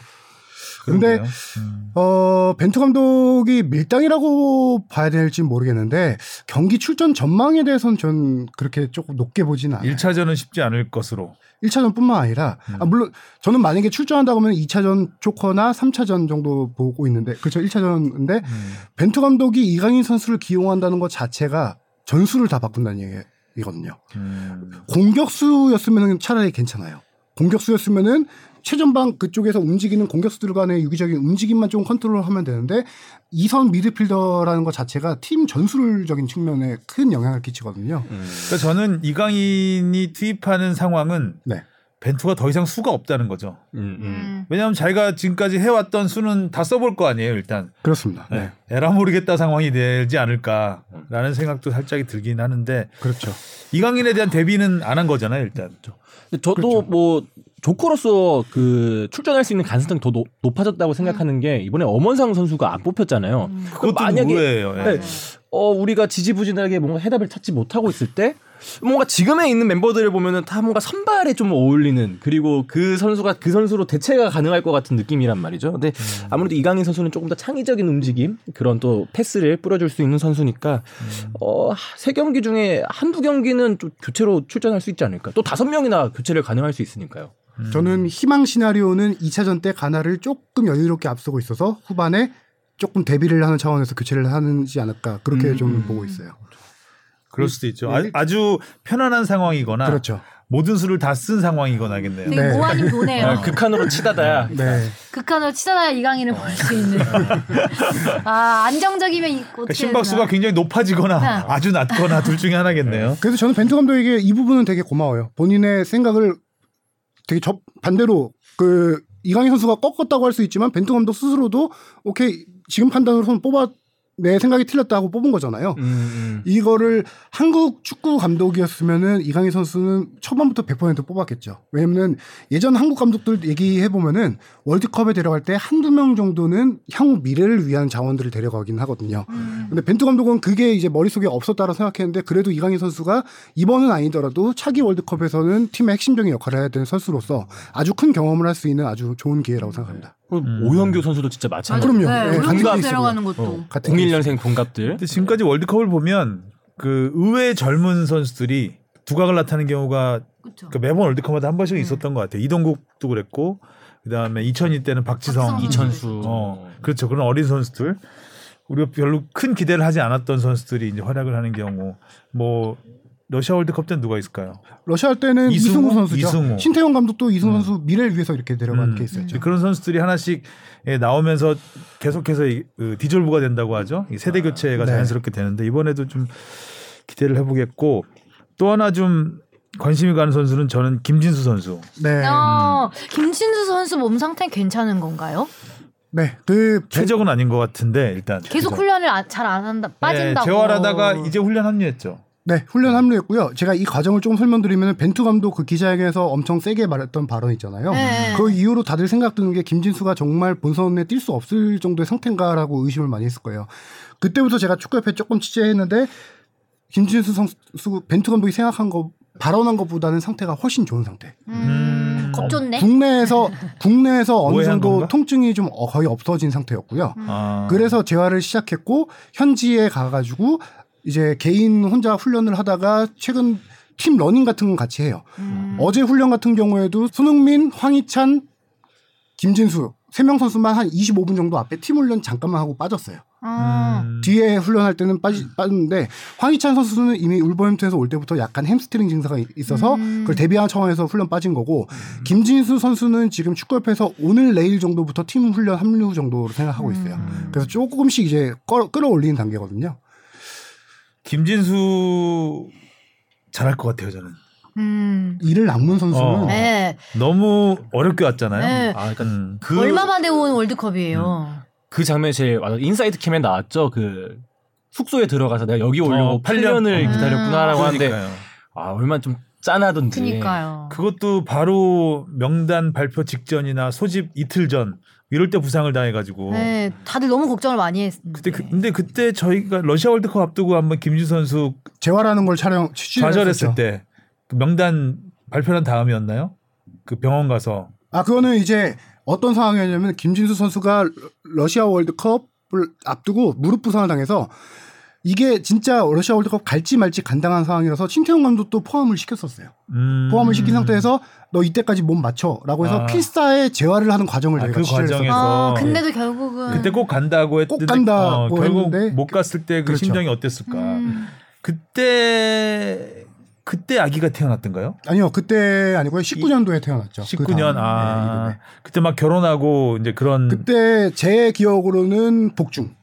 Speaker 4: 근데.
Speaker 2: 음.
Speaker 4: 어, 벤투 감독이 밀당이라고 봐야 될지 모르겠는데 경기 출전 전망에 대해서는 전 그렇게 조금 높게 보지는 않아요.
Speaker 2: 1차전은 쉽지 않을 것으로.
Speaker 4: 1차전뿐만 아니라
Speaker 2: 음.
Speaker 4: 아, 물론 저는 만약에 출전한다고 하면 2차전 조커나 3차전 정도 보고 있는데 그렇죠 1차전인데
Speaker 2: 음.
Speaker 4: 벤투 감독이 이강인 선수를 기용한다는 것 자체가 전술을 다 바꾼다는 얘기 거든요.
Speaker 2: 음.
Speaker 4: 공격수였으면 차라리 괜찮아요. 공격수였으면은 최전방 그쪽에서 움직이는 공격수들 간의 유기적인 움직임만 좀 컨트롤하면 되는데 이선 미드필더라는 것 자체가 팀 전술적인 측면에 큰 영향을 끼치거든요.
Speaker 2: 그러니까 저는 이강인이 투입하는 상황은
Speaker 4: 네.
Speaker 2: 벤투가 더 이상 수가 없다는 거죠.
Speaker 3: 음, 음.
Speaker 1: 음.
Speaker 2: 왜냐하면 자기가 지금까지 해왔던 수는 다 써볼 거 아니에요, 일단.
Speaker 4: 그렇습니다.
Speaker 2: 네. 에라 모르겠다 상황이 되지 않을까라는 생각도 살짝 들긴 하는데
Speaker 4: 그렇죠.
Speaker 2: 이강인에 대한 대비는 안 한 거잖아요, 일단.
Speaker 3: 근데 저도
Speaker 4: 그렇죠.
Speaker 3: 뭐 조커로서 그 출전할 수 있는 가능성이 더 높, 높아졌다고 생각하는 게 이번에 엄원상 선수가 안 뽑혔잖아요.
Speaker 1: 음.
Speaker 2: 그것도
Speaker 3: 만약에-
Speaker 2: 의외예요. 예.
Speaker 3: 네. 어 우리가 지지부진하게 뭔가 해답을 찾지 못하고 있을 때 뭔가 지금에 있는 멤버들을 보면은 다 뭔가 선발에 좀 어울리는 그리고 그 선수가 그 선수로 대체가 가능할 것 같은 느낌이란 말이죠. 근데 아무래도 이강인 선수는 조금 더 창의적인 움직임 그런 또 패스를 뿌려줄 수 있는 선수니까 어세 경기 중에 한두 경기는 좀 교체로 출전할 수 있지 않을까. 또 다섯 명이나 교체를 가능할 수 있으니까요.
Speaker 2: 음.
Speaker 4: 저는 희망 시나리오는 2차전 때 가나를 조금 여유롭게 앞서고 있어서 후반에 조금 대비를 하는 차원에서 교체를 하지 않을까 그렇게
Speaker 3: 음.
Speaker 4: 좀 보고 있어요.
Speaker 2: 그럴 수도 있죠. 아, 아주 편안한 상황이거나
Speaker 4: 그렇죠.
Speaker 2: 모든 수를 다 쓴 상황이거나겠네요.
Speaker 1: 되게
Speaker 4: 네.
Speaker 1: 모아님 도네요.
Speaker 3: 아, 극한으로 치다다야.
Speaker 4: 네.
Speaker 1: 극한으로 치다가 이강인을 볼 수 있는. 아 안정적이면 이-
Speaker 2: 그러니까 심박수가? 굉장히 높아지거나
Speaker 1: 네.
Speaker 2: 아주 낮거나 둘 중에 하나겠네요.
Speaker 4: 그래서 저는 벤투 감독에게 이 부분은 되게 고마워요. 본인의 생각을 되게 접 반대로 그 이강인 선수가 꺾었다고 할 수 있지만 벤투 감독 스스로도 오케이 지금 판단으로서는 뽑아 내 생각이 틀렸다고 뽑은 거잖아요.
Speaker 3: 음, 음.
Speaker 4: 이거를 한국 축구 감독이었으면은 이강인 선수는 초반부터 100% 뽑았겠죠. 왜냐면은 예전 한국 감독들 얘기해 보면은 월드컵에 데려갈 때 한두 명 정도는 향후 미래를 위한 자원들을 데려가긴 하거든요. 근데 벤투 감독은 그게 이제 머릿속에 없었다고 생각했는데 그래도 이강인 선수가 이번은 아니더라도 차기 월드컵에서는 팀의 핵심적인 역할을 해야 되는 선수로서 아주 큰 경험을 할 수 있는 아주 좋은 기회라고 생각합니다.
Speaker 3: 그리고 오현규 선수도 진짜 마찬가지.
Speaker 4: 그럼요.
Speaker 1: 네,
Speaker 4: 네,
Speaker 1: 팀
Speaker 4: 케이스고요.
Speaker 1: 데려가는 것도.
Speaker 3: 어,
Speaker 4: 같은
Speaker 3: 01년생 동갑들.
Speaker 2: 근데 지금까지 월드컵을 보면 그 의외의 젊은 선수들이 두각을 나타내는 경우가
Speaker 1: 그렇죠.
Speaker 2: 그 매번 월드컵마다 한 번씩은 있었던 것 같아요. 이동국도 그랬고 그다음에 2002 때는 박지성,
Speaker 1: 박지성
Speaker 3: 이천수.
Speaker 2: 어, 그렇죠. 그런 어린 선수들 우리가 별로 큰 기대를 하지 않았던 선수들이 이제 활약을 하는 경우 뭐 러시아 월드컵 때는 누가 있을까요?
Speaker 4: 러시아 할 때는
Speaker 2: 이승우?
Speaker 4: 이승우, 선수죠.
Speaker 2: 이승우.
Speaker 4: 신태용 감독도 이승우 선수 미래를 위해서 이렇게 데려간
Speaker 2: 음,
Speaker 4: 케이스였죠.
Speaker 2: 그런 선수들이 하나씩 예, 나오면서 계속해서 이, 그 디졸브가 된다고 하죠. 이 세대 교체가
Speaker 4: 네.
Speaker 2: 자연스럽게 되는데 이번에도 좀 기대를 해보겠고 또 하나 좀 관심이 가는 선수는 저는 김진수 선수.
Speaker 4: 네.
Speaker 1: 어, 김진수 선수 몸 상태 괜찮은 건가요?
Speaker 4: 네. 그
Speaker 2: 최적은 아닌 것 같은데 일단
Speaker 1: 계속 훈련을 잘 안 한다 빠진다고.
Speaker 2: 네, 재활하다가 이제 훈련 합류했죠.
Speaker 4: 네, 훈련 합류했고요. 제가 이 과정을 조금 설명드리면 벤투 감독 그 기자회견에서 엄청 세게 말했던 발언 있잖아요.
Speaker 1: 네.
Speaker 4: 그 이후로 다들 생각 드는 게 김진수가 정말 본선에 뛸 수 없을 정도의 상태인가라고 의심을 많이 했을 거예요. 그때부터 제가 축구협회 조금 취재했는데 김진수 선수 벤투 감독이 생각한 거 발언한 것보다는 상태가 훨씬 좋은 상태.
Speaker 1: 음, 겁좋네.
Speaker 4: 국내에서 국내에서 어느 정도
Speaker 2: 건가?
Speaker 4: 통증이 좀 어- 거의 없어진 상태였고요.
Speaker 2: 아.
Speaker 4: 그래서 재활을 시작했고 현지에 가가지고 이제 개인 혼자 훈련을 하다가 최근 팀 러닝 같은 건 같이 해요.
Speaker 1: 음.
Speaker 4: 어제 훈련 같은 경우에도 손흥민, 황희찬, 김진수 세 명 선수만 한 25분 정도 앞에 팀 훈련 잠깐만 하고 빠졌어요.
Speaker 1: 아,
Speaker 2: 음.
Speaker 4: 뒤에 훈련할 때는 빠지, 빠졌는데 황희찬 선수는 이미 울버햄튼에서 올 때부터 약간 햄스트링 증상이 있어서
Speaker 1: 음.
Speaker 4: 그걸 대비한 차원에서 훈련 빠진 거고 김진수 선수는 지금 축구협회에서 오늘 내일 정도부터 팀 훈련 합류 정도로 생각하고 있어요.
Speaker 1: 음.
Speaker 4: 그래서 조금씩 이제 끌어, 끌어올리는 단계거든요.
Speaker 2: 김진수 잘할 것 같아요 저는.
Speaker 1: 음.
Speaker 4: 이를 낚는 선수는
Speaker 2: 어.
Speaker 1: 네.
Speaker 2: 너무 어렵게 왔잖아요.
Speaker 1: 네.
Speaker 3: 아, 그러니까
Speaker 2: 음.
Speaker 3: 그,
Speaker 1: 얼마 만에 온 월드컵이에요.
Speaker 3: 그 장면이 제일 와닿 인사이드 캠에 나왔죠. 그 숙소에 들어가서 내가 여기 오려고
Speaker 2: 어,
Speaker 3: 8년, 을
Speaker 1: 음.
Speaker 3: 기다렸구나라고 하는데. 아 얼마나 좀 짠하던지.
Speaker 1: 그니까요.
Speaker 2: 그것도 바로 명단 발표 직전이나 소집 이틀 전 이럴 때 부상을 당해가지고
Speaker 1: 네, 다들 너무 걱정을 많이 했는데.
Speaker 2: 그때 그, 근데 그때 저희가 러시아 월드컵 앞두고 한번 김진 선수
Speaker 4: 재활하는 걸 촬영 취재를
Speaker 2: 좌절했을
Speaker 4: 했었죠.
Speaker 2: 때그 명단 발표한 다음이었나요? 그 병원 가서
Speaker 4: 아 그거는 이제 어떤 상황이었냐면 김진수 선수가 러시아 월드컵을 앞두고 무릎 부상을 당해서 이게 진짜 러시아 월드컵 갈지 말지 간당한 상황이라서 신태용 감독도 포함을 시켰었어요.
Speaker 2: 음.
Speaker 4: 포함을 시킨 상태에서 너 이때까지 몸 맞춰라고 해서
Speaker 2: 아.
Speaker 4: 필사에 재활을 하는 과정을
Speaker 2: 아,
Speaker 4: 저희가
Speaker 2: 그 과정에서.
Speaker 1: 아, 근데도 결국은
Speaker 2: 그때 꼭 간다고 했는데
Speaker 4: 꼭 간다고
Speaker 2: 어, 결국
Speaker 4: 했는데
Speaker 2: 못 갔을 때그
Speaker 4: 그렇죠.
Speaker 2: 심정이 어땠을까?
Speaker 1: 음.
Speaker 2: 그때 그때 아기가 태어났던가요?
Speaker 4: 아니요 그때 아니고요 19년도에 태어났죠. 그
Speaker 2: 19년
Speaker 4: 다음,
Speaker 2: 아
Speaker 4: 네.
Speaker 2: 그때 막 결혼하고 이제 그런
Speaker 4: 그때 제 기억으로는 복중.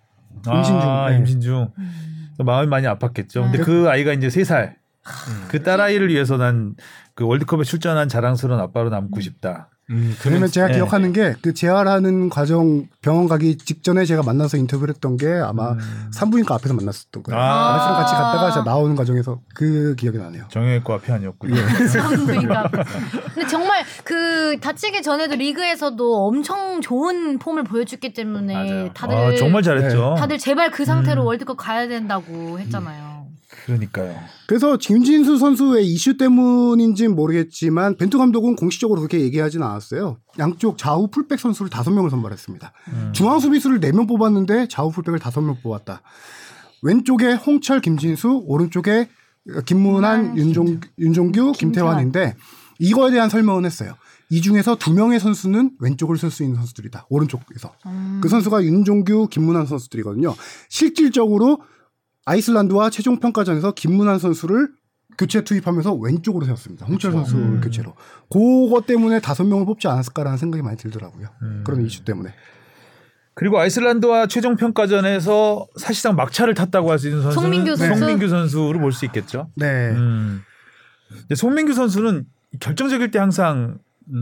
Speaker 4: 임신 중.
Speaker 2: 아,
Speaker 4: 네.
Speaker 2: 임신 중 마음이 많이 아팠겠죠. 근데
Speaker 1: 음.
Speaker 2: 그 아이가 이제 세 살. 그 딸아이를 위해서 난 그 월드컵에 출전한 자랑스러운 아빠로 남고 싶다.
Speaker 3: 음,
Speaker 4: 그러면 제가
Speaker 2: 네.
Speaker 4: 기억하는 게 그 재활하는 과정 병원 가기 직전에 제가 만나서 인터뷰를 했던 게 아마
Speaker 2: 음.
Speaker 4: 산부인과 앞에서 만났었던 거예요.
Speaker 2: 아.
Speaker 4: 아저씨랑 같이 갔다가 제가 나오는 과정에서 그 기억이 나네요.
Speaker 2: 정형외과 앞이 아니었군요.
Speaker 1: 그러니까. 근데 정말 그 다치기 전에도 리그에서도 엄청 좋은 폼을 보여줬기 때문에
Speaker 2: 맞아요.
Speaker 1: 다들
Speaker 2: 아, 정말 잘했죠.
Speaker 1: 다들 제발 그 상태로
Speaker 2: 음.
Speaker 1: 월드컵 가야 된다고 했잖아요.
Speaker 2: 그러니까요.
Speaker 4: 그래서 김진수 선수의 이슈 때문인지는 모르겠지만 벤투 감독은 공식적으로 그렇게 얘기하지는 않았어요. 양쪽 좌우 풀백 선수를 다섯 명을 선발했습니다.
Speaker 2: 음.
Speaker 4: 중앙 수비수를 네 명 뽑았는데 좌우 풀백을 다섯 명 뽑았다. 왼쪽에 홍철, 김진수, 오른쪽에 김문환, 윤종, 윤종규, 김태환인데 이거에 대한 설명은 했어요. 이 중에서 두 명의 선수는 왼쪽을 쓸 수 있는 선수들이다. 오른쪽에서.
Speaker 1: 음.
Speaker 4: 그 선수가 윤종규, 김문환 선수들이거든요. 실질적으로 아이슬란드와 최종 평가전에서 김문환 선수를 교체 투입하면서 왼쪽으로 세웠습니다. 홍철 선수
Speaker 2: 음.
Speaker 4: 교체로. 그거 때문에 다섯 명을 뽑지 않았을까라는 생각이 많이 들더라고요.
Speaker 2: 음.
Speaker 4: 그런 이슈 때문에.
Speaker 2: 그리고 아이슬란드와 최종 평가전에서 사실상 막차를 탔다고 할 수 있는 선수는
Speaker 1: 송민규 선수?
Speaker 2: 송민규 선수로 볼수 있겠죠.
Speaker 4: 네.
Speaker 2: 음. 근데 송민규 선수는 결정적일 때 항상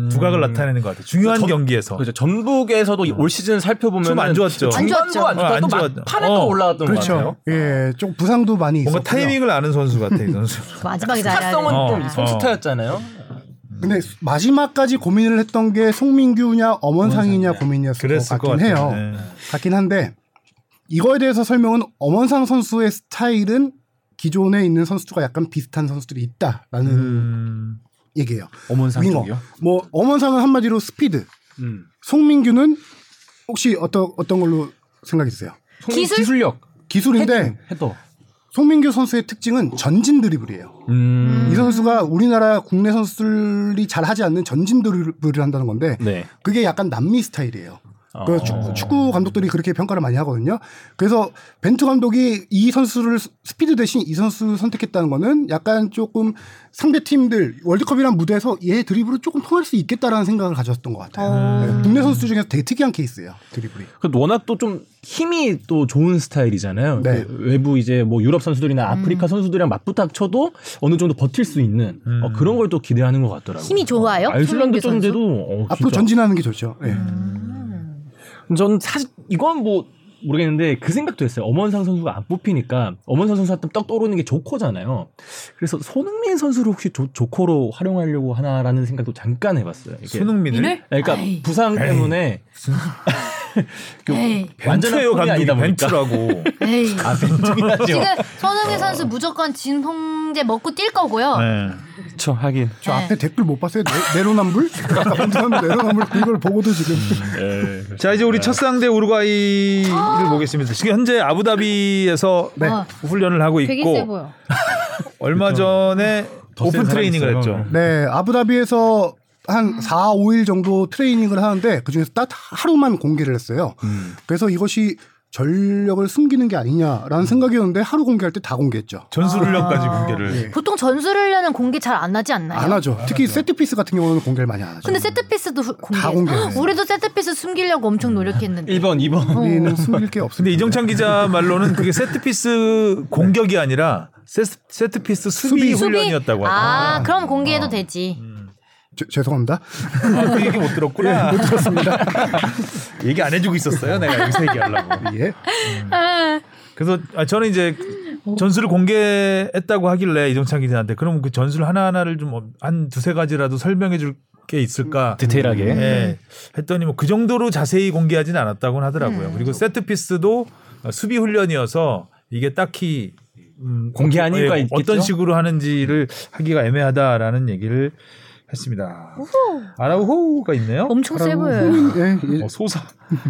Speaker 2: 두각을 나타내는 것 같아요. 중요한
Speaker 3: 전-
Speaker 2: 경기에서.
Speaker 3: 그렇죠. 전북에서도 올 시즌 살펴보면
Speaker 2: 좀 안 좋았죠.
Speaker 1: 안
Speaker 3: 중반도
Speaker 1: 좋았죠.
Speaker 3: 안 좋다.
Speaker 2: 어,
Speaker 3: 안또
Speaker 2: 좋았-
Speaker 3: 막판에
Speaker 2: 어.
Speaker 3: 또 올라왔던 것 같아요.
Speaker 4: 그렇죠. 예, 좀 부상도 많이
Speaker 2: 뭔가
Speaker 4: 있었고요.
Speaker 2: 타이밍을 아는 선수 같아 이 선수.
Speaker 1: 마지막에
Speaker 3: 타성은
Speaker 1: 잘해야 돼.
Speaker 2: 어,
Speaker 3: 좀 선수타였잖아요.
Speaker 4: 근데 마지막까지 고민을 했던 게 송민규냐 엄원상이냐 고민이었을
Speaker 2: 것것
Speaker 4: 같긴
Speaker 2: 같아요.
Speaker 4: 해요.
Speaker 2: 네.
Speaker 4: 같긴 한데 이거에 대해서 설명은 엄원상 선수의 스타일은 기존에 있는 선수들과 약간 비슷한 선수들이 있다라는
Speaker 2: 음,
Speaker 4: 얘기예요.
Speaker 3: 어문상
Speaker 4: 윙어.
Speaker 3: 쪽이요.
Speaker 4: 뭐 엄원상은 한마디로 스피드,
Speaker 3: 음.
Speaker 4: 송민규는 혹시 어떤 어떤 걸로 생각했어요?
Speaker 1: 기술?
Speaker 3: 기술력.
Speaker 4: 기술인데
Speaker 3: 헤더.
Speaker 4: 송민규 선수의 특징은 전진 드리블이에요.
Speaker 3: 음.
Speaker 4: 이 선수가 우리나라 국내 선수들이 잘 하지 않는 전진 드리블을 한다는 건데
Speaker 3: 네.
Speaker 4: 그게 약간 남미 스타일이에요. 그
Speaker 3: 어.
Speaker 4: 축구, 축구 감독들이 그렇게 평가를 많이 하거든요. 그래서 벤투 감독이 이 선수를 스- 스피드 대신 이 선수 선택했다는 거는 약간 조금 상대 팀들 월드컵이란 무대에서 얘 드리블을 조금 통할 수 있겠다라는 생각을 가졌던 것 같아요.
Speaker 1: 어.
Speaker 4: 네, 국내 선수 중에서 되게 특이한 케이스예요. 드리블이.
Speaker 3: 그 워낙 또 좀 힘이 또 좋은 스타일이잖아요.
Speaker 4: 네.
Speaker 3: 그 외부 이제 뭐 유럽 선수들이나 아프리카 선수들이랑 맞붙어 쳐도 어느 정도 버틸 수 있는
Speaker 2: 음.
Speaker 3: 어, 그런 걸 또 기대하는 것 같더라고요.
Speaker 1: 힘이 좋아요? 손흥민 선수?
Speaker 3: 쩐데도 어,
Speaker 4: 앞으로
Speaker 3: 진짜.
Speaker 4: 전진하는 게 좋죠. 네.
Speaker 3: 전 사실 이건 뭐 모르겠는데 그 생각도 했어요. 엄원상 선수가 안 뽑히니까 엄원상 선수 한테 떡 떠오르는 게 조커잖아요. 그래서 손흥민 선수를 혹시 조, 조커로 활용하려고 하나라는 생각도 잠깐 해봤어요. 이게.
Speaker 2: 손흥민을
Speaker 3: 그러니까
Speaker 1: 에이.
Speaker 3: 부상 때문에 그
Speaker 1: 에이.
Speaker 3: 완전한
Speaker 2: 벤투예요
Speaker 3: 폼이
Speaker 2: 감독이.
Speaker 1: 에이.
Speaker 3: 아 하죠.
Speaker 1: 지금 손흥민 선수 무조건 진홍제 먹고 뛸 거고요.
Speaker 2: 네.
Speaker 3: 저 하긴.
Speaker 4: 저
Speaker 1: 네.
Speaker 4: 앞에 댓글 못 봤어요? 네, 네, 내로남불? 내로남불 이걸 보고도 지금
Speaker 2: 자 이제 우리 첫 상대 우루과이를
Speaker 1: 아.
Speaker 2: 보겠습니다. 지금 현재 아부다비에서
Speaker 4: 네.
Speaker 1: 어,
Speaker 2: 훈련을 하고
Speaker 1: 되게 세
Speaker 2: 있고
Speaker 1: 보여.
Speaker 2: 얼마 전에
Speaker 3: 더
Speaker 2: 오픈 트레이닝을. 했죠.
Speaker 4: 네, 아부다비에서 한 4, 5일 정도 트레이닝을 하는데 그중에서 딱 하루만 공개를 했어요.
Speaker 3: 음.
Speaker 4: 그래서 이것이 전력을 숨기는 게 아니냐라는 생각이었는데 하루 공개할 때 다 공개했죠.
Speaker 2: 전술훈련까지 공개를.
Speaker 4: 예.
Speaker 1: 보통 전술훈련은 공개 잘 안 하지 않나요?
Speaker 4: 안 하죠. 특히 세트피스 같은 경우는 공개를 많이 안 하죠.
Speaker 1: 근데 세트피스도 후- 공개.
Speaker 4: 다 공개해요.
Speaker 1: 우리도 세트피스 숨기려고 엄청 노력했는데.
Speaker 3: 1번, 2번.
Speaker 4: 우리는 숨길 게 없습니다.
Speaker 2: 근데 이정찬 기자 말로는 그게 세트피스 공격이 아니라 세트, 세트피스 수비,
Speaker 4: 수비.
Speaker 2: 훈련이었다고
Speaker 1: 아,
Speaker 2: 하더라고요.
Speaker 1: 그럼 공개해도 되지.
Speaker 4: 죄- 죄송합니다.
Speaker 2: 아, 그 얘기 못 들었구나. 못 들었습니다. 얘기 안 해주고 있었어요. 내가 여기서 얘기하려고.
Speaker 4: 예.
Speaker 2: 그래서 아, 저는 이제 전술을 공개했다고 하길래 이정찬 기자한테 그럼 그 전술 하나하나를 좀 한 두세 가지라도 설명해 줄 게 있을까?
Speaker 3: 디테일하게.
Speaker 2: 예. 했더니 뭐 그 정도로 자세히 공개하진 않았다고는 하더라고요.
Speaker 1: 음.
Speaker 2: 그리고 세트 피스도 수비 훈련이어서 이게 딱히 음,
Speaker 3: 공개한 이유가
Speaker 2: 예? 어떤 식으로 하는지를 하기가 애매하다라는 얘기를 했습니다. 아라우호가 있네요.
Speaker 1: 엄청 세 보여요.
Speaker 4: 예, 예.
Speaker 2: 어, 솟아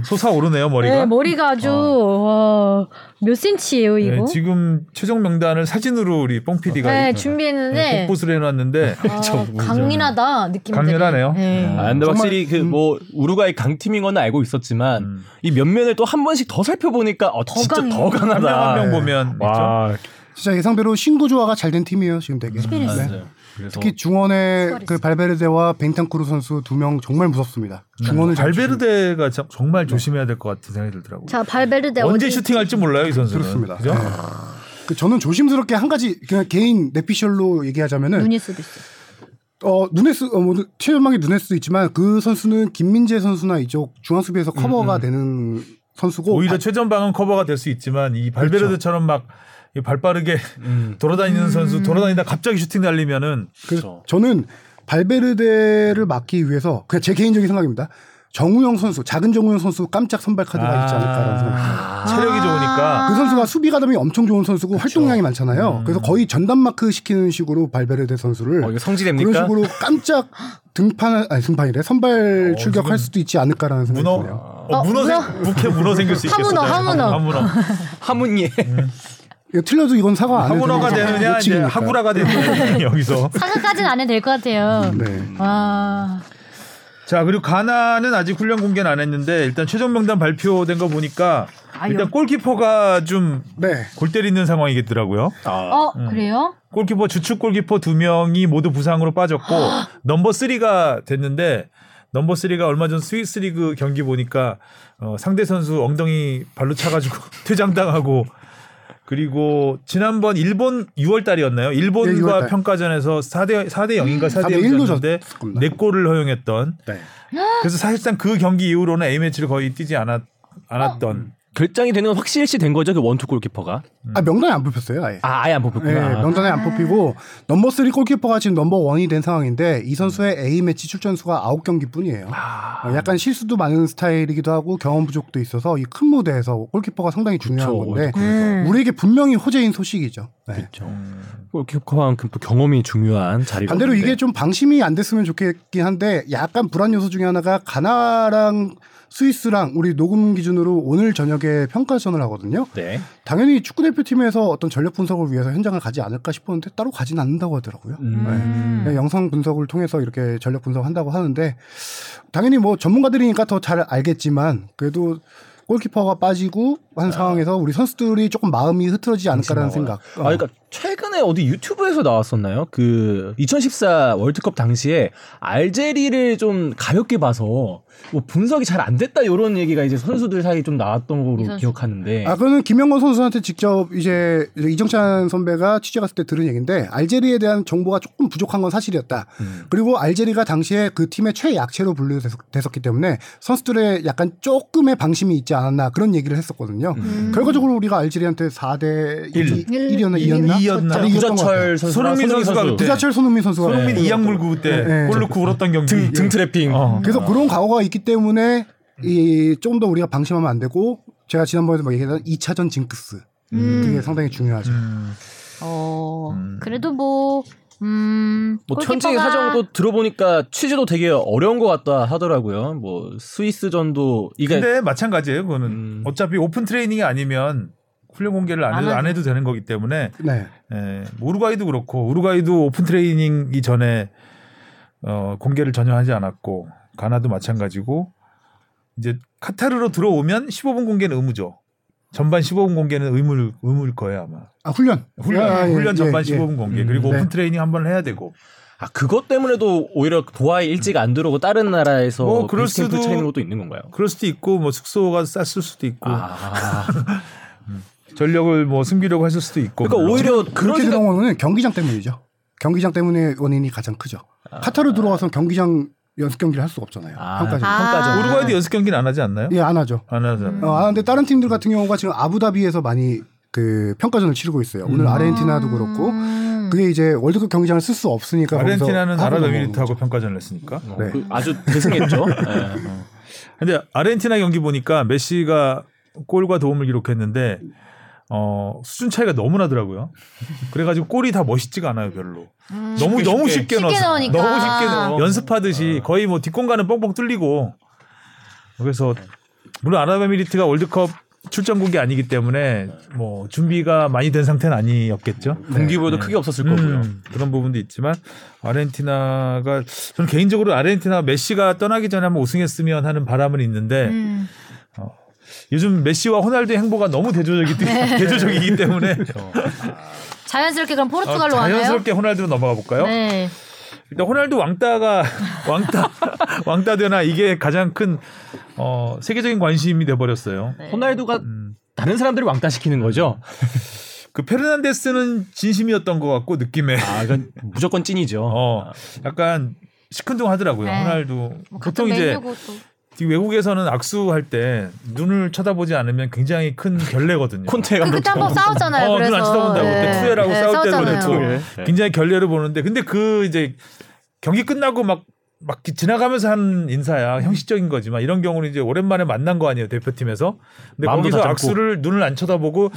Speaker 2: 솟아 오르네요 머리가.
Speaker 1: 네, 머리가 아주 와, 몇 센치예요
Speaker 2: 네,
Speaker 1: 이거?
Speaker 2: 지금 최종 명단을 사진으로 우리 뽕 PD가
Speaker 1: 네, 준비했는데
Speaker 2: 복붙을 해놨는데
Speaker 1: 아, 강인하다 느낌.
Speaker 2: 강렬하네요.
Speaker 1: 네.
Speaker 3: 아, 근데
Speaker 4: 정말,
Speaker 3: 확실히 그 뭐 우루과이 강팀인 건 알고 있었지만
Speaker 2: 음.
Speaker 3: 이 면면을 또 한 번씩 더 살펴보니까 어, 진짜
Speaker 1: 강해.
Speaker 2: 더한명
Speaker 3: 강하다.
Speaker 2: 한명 보면.
Speaker 3: 와,
Speaker 4: 진짜 예상대로 신구 조화가 잘 된 팀이에요 지금 되게. 네. 특히 중원의. 그 발베르데와 벤탄쿠르 선수 두 명 정말 무섭습니다. 중원을 잘 치시는-
Speaker 2: 발베르데가 참- 정말 조심해야 될 것 같은 생각이 들더라고요.
Speaker 1: 자 발베르데
Speaker 2: 언제 슈팅할지 몰라요 이 선수는.
Speaker 4: 그렇습니다.
Speaker 2: 그죠?
Speaker 4: 네. 그 저는 조심스럽게 한 가지 그냥 개인 내피셜로 얘기하자면은
Speaker 1: 수도 있어.
Speaker 4: 어 누네스 어뭐 최전방의 누네스도 있지만 그 선수는 김민재 선수나 이쪽 중앙 수비에서 커버가 되는 선수고
Speaker 2: 오히려
Speaker 4: 아,
Speaker 2: 최전방은 커버가 될 수 있지만 이 발베르데처럼 막 발 빠르게
Speaker 3: 음.
Speaker 2: 돌아다니는 선수 돌아다니다 갑자기 슈팅 날리면은
Speaker 4: 그래서 저는 발베르데를 막기 위해서 그냥 제 개인적인 생각입니다. 정우영 선수 작은 정우영 선수 깜짝 선발 카드가 있지 않을까라는 생각입니다.
Speaker 2: 체력이 좋으니까
Speaker 4: 그 선수가 수비 가담이 엄청 좋은 선수고 활동량이 많잖아요. 그래서 거의 전담 마크 시키는 식으로 발베르데 선수를
Speaker 3: 어, 이거 성지됩니까?
Speaker 4: 그런 식으로 깜짝 등판 아니 등판이래 선발 출격할
Speaker 2: 지금
Speaker 4: 수도 있지 않을까라는 생각이
Speaker 2: 문어
Speaker 4: 드네요.
Speaker 2: 어,
Speaker 1: 어,
Speaker 2: 문어
Speaker 1: 문어?
Speaker 2: 생 부캐 문어 생길 수 있겠어.
Speaker 1: 하문어, 하문어.
Speaker 2: 하문어.
Speaker 3: 하문예.
Speaker 4: 이거 틀려도 이건 사과 안 해도
Speaker 2: 하문어가 되느냐 이제. 하구라가 되느냐 여기서.
Speaker 1: 사과까지는 안 해도 될 것 같아요.
Speaker 4: 네.
Speaker 1: 와.
Speaker 2: 자 그리고 가나는 아직 훈련 공개는 안 했는데 일단 최종 명단 발표된 거 보니까
Speaker 1: 아유.
Speaker 2: 일단 골키퍼가 좀
Speaker 4: 네.
Speaker 2: 골 때리는 상황이겠더라고요.
Speaker 1: 어 그래요?
Speaker 2: 골키퍼 주축 골키퍼 두 명이 모두 부상으로 빠졌고 넘버 3가 됐는데 넘버 3가 얼마 전 스위스 리그 경기 보니까 어, 상대 선수 엉덩이 발로 차가지고 퇴장당하고 그리고 지난번 일본 6월 달이었나요? 일본과
Speaker 4: 네, 6월 달.
Speaker 2: 평가전에서 4대 4대 0인가 4대
Speaker 4: 4대 1로
Speaker 2: 0이었는데
Speaker 4: 졌을 겁니다.
Speaker 2: 네 골을 허용했던
Speaker 4: 네.
Speaker 2: 그래서 사실상 그 경기 이후로는 A 매치를 거의 뛰지 않았 않았던
Speaker 3: 결정이 되는 건 확실시 된 거죠 그 원투 골키퍼가.
Speaker 4: 아 명단에 안 뽑혔어요. 아예.
Speaker 3: 아 아예 안
Speaker 4: 네,
Speaker 3: 뽑혔구나.
Speaker 4: 명단에 안 뽑히고 넘버 3 골키퍼가 지금 넘버 1이 된 상황인데 이 선수의 A 매치 출전 수가 9경기뿐이에요. 어, 약간 실수도 많은 스타일이기도 하고 경험 부족도 있어서 이 큰 무대에서 골키퍼가 상당히 중요한
Speaker 3: 그쵸,
Speaker 4: 건데
Speaker 1: 음.
Speaker 4: 우리에게 분명히 호재인 소식이죠. 네.
Speaker 3: 그렇죠. 골키퍼만큼 또 경험이 중요한 자리가.
Speaker 4: 반대로
Speaker 3: 없는데.
Speaker 4: 이게 좀 방심이 안 됐으면 좋겠긴 한데 약간 불안 요소 중에 하나가 가나랑 스위스랑 우리 녹음 기준으로 오늘 저녁에 평가전을 하거든요.
Speaker 3: 네.
Speaker 4: 당연히 축구 대표팀에서 어떤 전력 분석을 위해서 현장을 가지 않을까 싶었는데 따로 가진 않는다고 하더라고요.
Speaker 3: 음.
Speaker 4: 네. 영상 분석을 통해서 이렇게 전력 분석한다고 하는데 당연히 뭐 전문가들이니까 더 잘 알겠지만 그래도 골키퍼가 빠지고 한 상황에서 우리 선수들이 조금 마음이 흐트러지지 않을까라는 생각.
Speaker 3: 아, 그러니까 최근에 어디 유튜브에서 나왔었나요? 그 2014 월드컵 당시에 알제리를 좀 가볍게 봐서 뭐 분석이 잘 안 됐다 이런 얘기가 이제 선수들 사이에 좀 나왔던
Speaker 1: 선수.
Speaker 3: 기억하는데.
Speaker 4: 아, 그거는 김영건 선수한테 직접 이제 이정찬 선배가 취재 갔을 때 들은 얘기인데 알제리에 대한 정보가 조금 부족한 건 사실이었다.
Speaker 3: 음.
Speaker 4: 그리고 알제리가 당시에 그 팀의 최약체로 분류됐었기 때문에 선수들의 약간 조금의 방심이 있지 않았나 그런 얘기를 했었거든요.
Speaker 1: 음.
Speaker 4: 결과적으로 우리가 알제리한테 4대 1,
Speaker 1: 일.
Speaker 4: 1이었나
Speaker 2: 이-
Speaker 4: 2였나?
Speaker 2: 이였나?
Speaker 3: 구자철 선수랑
Speaker 2: 손흥민 선수가 그때
Speaker 4: 구자철 손흥민 선수가
Speaker 2: 손흥민
Speaker 4: 네.
Speaker 2: 이양 물고 그때
Speaker 4: 네.
Speaker 2: 골 넣고 울었던 경기.
Speaker 3: 등, 등 트래핑.
Speaker 2: 어.
Speaker 4: 그래서 그런 과거가 있기 때문에 이 조금 더 우리가 방심하면 안 되고 제가 지난번에도 뭐 얘기했던 2차전 징크스
Speaker 1: 음.
Speaker 4: 그게 상당히 중요하죠.
Speaker 2: 음.
Speaker 1: 어,
Speaker 2: 음.
Speaker 1: 그래도 뭐, 음.
Speaker 3: 뭐 현지 사정도 들어보니까 취재도 되게 어려운 것 같다 하더라고요. 뭐 스위스전도 이게
Speaker 2: 근데 마찬가지예요. 그거는
Speaker 3: 음.
Speaker 2: 어차피 오픈 트레이닝이 아니면 훈련 공개를
Speaker 1: 안안
Speaker 2: 해도, 안. 해도 되는 거기 때문에
Speaker 4: 네.
Speaker 2: 예, 뭐 우루과이도 그렇고 우루과이도 오픈 트레이닝 이전에 어, 공개를 전혀 하지 않았고 가나도 마찬가지고 이제 카타르로 들어오면 15분 공개는 의무죠. 전반 15분 공개는 의무일, 의무일 거예요 아마.
Speaker 4: 아 훈련.
Speaker 2: 훈련
Speaker 4: 아, 예,
Speaker 2: 훈련 전반
Speaker 4: 예, 예.
Speaker 2: 15분 공개
Speaker 3: 음,
Speaker 2: 그리고
Speaker 4: 네.
Speaker 2: 오픈 트레이닝 한 번 해야 되고
Speaker 3: 아 그것 때문에도 오히려 도하에 일찍 안 들어오고 다른 나라에서
Speaker 2: 뭐 그럴 수도-
Speaker 3: 차리는 것도 있는 건가요?
Speaker 2: 그럴 수도 있고 뭐 숙소가 쌌을 수도 있고
Speaker 3: 아
Speaker 2: 전력을 뭐 숨기려고 했을 수도 있고
Speaker 3: 그러니까
Speaker 2: 물론.
Speaker 3: 오히려 그런
Speaker 4: 그렇게
Speaker 3: 생각
Speaker 4: 원인은 경기장 때문이죠. 경기장 때문에 원인이 가장 크죠. 카타르 들어와서 경기장 연습 경기를 할 수가 없잖아요.
Speaker 3: 아,
Speaker 4: 평가전.
Speaker 1: 아.
Speaker 3: 평가전
Speaker 2: 우루과이도 연습 경기는 안 하지 않나요?
Speaker 4: 예, 안 하죠.
Speaker 2: 안 하잖아요.
Speaker 4: 어, 아, 근데 다른 팀들 같은 경우가 지금 아부다비에서 많이 그 평가전을 치르고 있어요. 오늘 아르헨티나도 그렇고
Speaker 1: 음.
Speaker 4: 그게 이제 월드컵 경기장을 쓸 수 없으니까
Speaker 2: 아르헨티나는 아랍에미리트하고. 평가전을 했으니까.
Speaker 3: 어,
Speaker 4: 네.
Speaker 3: 그 아주 대승했죠. 예.
Speaker 2: 근데 아르헨티나 경기 보니까 메시가 골과 도움을 기록했는데 어, 수준 차이가 너무 나더라고요. 그래가지고 골이 다 멋있지가 않아요, 별로.
Speaker 1: 음.
Speaker 2: 너무
Speaker 3: 쉽게,
Speaker 2: 너무
Speaker 3: 쉽게.
Speaker 2: 쉽게, 넣어서
Speaker 1: 넣으니까.
Speaker 2: 너무 쉽게 넣어.
Speaker 3: 어.
Speaker 2: 연습하듯이 거의 뭐 뒷공간은 뻥뻥 뚫리고. 그래서 물론 아랍에미리트가 월드컵 출전국이 아니기 때문에 뭐 준비가 많이 된 상태는 아니었겠죠.
Speaker 3: 동기부여도
Speaker 2: 네.
Speaker 3: 크게 없었을 거고요.
Speaker 2: 음, 그런 부분도 있지만 아르헨티나가 저는 개인적으로 아르헨티나 메시가 떠나기 전에 한번 우승했으면 하는 바람은 있는데
Speaker 1: 음.
Speaker 2: 요즘 메시와 호날두의 행보가 너무 대조적이 대조적이기 때문에
Speaker 1: 자연스럽게 그럼
Speaker 2: 어,
Speaker 1: 포르투갈로 가나요?
Speaker 2: 자연스럽게 호날두로 넘어가 볼까요?
Speaker 1: 네.
Speaker 2: 일단 호날두 왕따가 왕따 왕따 되나 이게 가장 큰 어, 세계적인 관심이 돼 버렸어요.
Speaker 1: 네.
Speaker 3: 호날두가
Speaker 2: 음.
Speaker 3: 다른 사람들을 왕따 시키는 거죠.
Speaker 2: 그 페르난데스는 진심이었던 것 같고 느낌에
Speaker 3: 아, 이건 무조건 찐이죠.
Speaker 2: 어 약간 시큰둥하더라고요.
Speaker 1: 네.
Speaker 2: 호날두
Speaker 1: 뭐
Speaker 2: 보통 이제 외국에서는 악수할 때 눈을 쳐다보지 않으면 굉장히 큰 결례거든요.
Speaker 3: 콘테
Speaker 1: 그
Speaker 3: 감독
Speaker 1: 그때 한번 싸웠잖아요.
Speaker 2: 어,
Speaker 1: 그래서
Speaker 2: 눈안 쳐다본다고. 그때 투애라고 싸울 때도. 그랬고. 굉장히 결례를 보는데 근데 그 이제 경기 끝나고 막막 지나가면서 하는 인사야 형식적인 거지만 이런 경우는 이제 오랜만에 만난 거 아니에요 대표팀에서 근데 거기서. 악수를 눈을 안 쳐다보고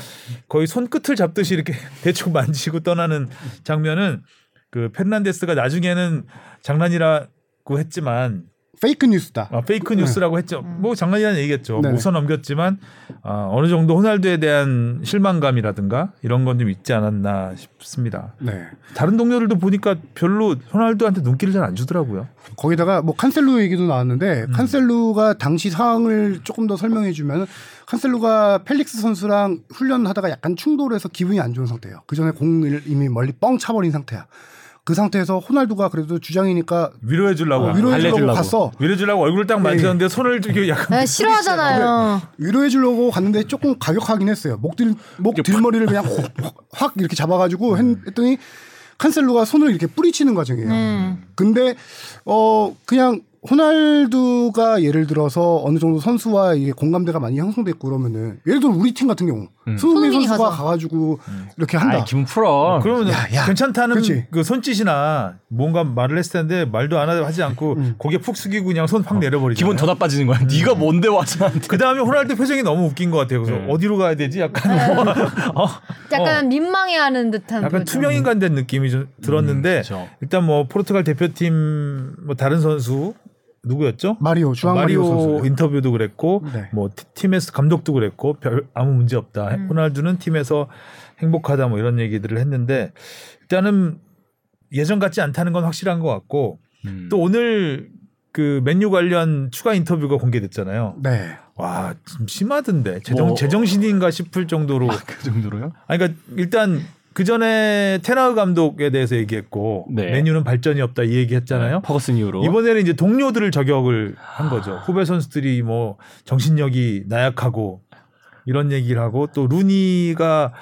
Speaker 2: 거의 손끝을 잡듯이 이렇게 대충 만지고 떠나는 장면은 그 페르난데스가 나중에는 장난이라고 했지만
Speaker 4: 페이크 뉴스다.
Speaker 2: 아, 페이크 뉴스라고 했죠. 뭐 장난이라는 얘기겠죠.
Speaker 4: 네.
Speaker 2: 뭐 웃어 넘겼지만 아, 어느 정도 호날두에 대한 실망감이라든가 이런 건 좀 있지 않았나 싶습니다.
Speaker 4: 네.
Speaker 2: 다른 동료들도 보니까 별로 호날두한테 눈길을 잘 안 주더라고요.
Speaker 4: 거기다가 뭐 칸셀루 얘기도 나왔는데
Speaker 2: 음.
Speaker 4: 칸셀루가 당시 상황을 조금 더 설명해 주면 칸셀루가 펠릭스 선수랑 훈련하다가 약간 충돌해서 기분이 안 좋은 상태예요. 그 전에 공을 이미 멀리 뻥 차버린 상태야. 그 상태에서 호날두가 그래도 주장이니까
Speaker 2: 위로해 주려고
Speaker 4: 어, 위로해 주려고. 갔어.
Speaker 2: 위로해 주려고 얼굴을 딱 만졌는데 손을 이렇게 약간
Speaker 1: 네, 싫어하잖아요.
Speaker 4: 위로해 주려고 갔는데 조금 가격하긴 했어요. 목들 목 뒷머리를 그냥 확, 확 이렇게 잡아 가지고 했, 했더니 칸셀로가 손을 이렇게 뿌리치는 과정이에요.
Speaker 1: 네.
Speaker 4: 근데 어 그냥 호날두가 예를 들어서 어느 정도 선수와 이게 공감대가 많이 형성됐고 그러면은 예를 들어 우리 팀 같은 경우 손흥민
Speaker 1: 손흥민이
Speaker 4: 선수가
Speaker 1: 가서.
Speaker 4: 가가지고 이렇게 한다.
Speaker 3: 아, 기분 풀어.
Speaker 2: 그러면
Speaker 4: 야, 야.
Speaker 2: 괜찮다는
Speaker 4: 그치.
Speaker 2: 그 손짓이나 뭔가 말을 했을 텐데 말도 안 하지 않고 고개 푹 숙이고 그냥 손 확 내려버리죠.
Speaker 3: 기분 더 나빠지는 거야. 네가 뭔데 와서.
Speaker 2: 그 다음에 호날두 표정이 너무 웃긴 것 같아요. 그래서
Speaker 3: 네.
Speaker 2: 어디로 가야 되지? 약간 뭐, 어,
Speaker 1: 약간 민망해하는 듯한.
Speaker 2: 약간
Speaker 1: 표정.
Speaker 2: 투명 인간 된 느낌이 좀 들었는데. 일단 뭐 포르투갈 대표팀 뭐 다른 선수 누구였죠?
Speaker 4: 마리오 주앙 마리오,
Speaker 2: 마리오
Speaker 4: 선수.
Speaker 2: 인터뷰도 그랬고
Speaker 4: 네.
Speaker 2: 뭐 티- 팀에서 감독도 그랬고 별 아무 문제 없다.
Speaker 1: 음.
Speaker 2: 호날두는 팀에서 행복하다 뭐 이런 얘기들을 했는데 일단은 예전 같지 않다는 건 확실한 것 같고
Speaker 3: 음.
Speaker 2: 또 오늘 그 맨유 관련 추가 인터뷰가 공개됐잖아요.
Speaker 4: 네.
Speaker 2: 와, 좀 심하던데. 제정,
Speaker 3: 뭐-
Speaker 2: 제정신인가 싶을 정도로.
Speaker 3: 그 정도로요?
Speaker 2: 아니, 그러니까 일단 그 전에 테나우 감독에 대해서 얘기했고
Speaker 3: 네.
Speaker 2: 맨유는 발전이 없다 이 얘기했잖아요.
Speaker 3: 퍼거슨 이후로.
Speaker 2: 이번에는 이제 동료들을 저격을 한 거죠. 후배 선수들이 뭐 정신력이 나약하고 이런 얘기를 하고 또 루니가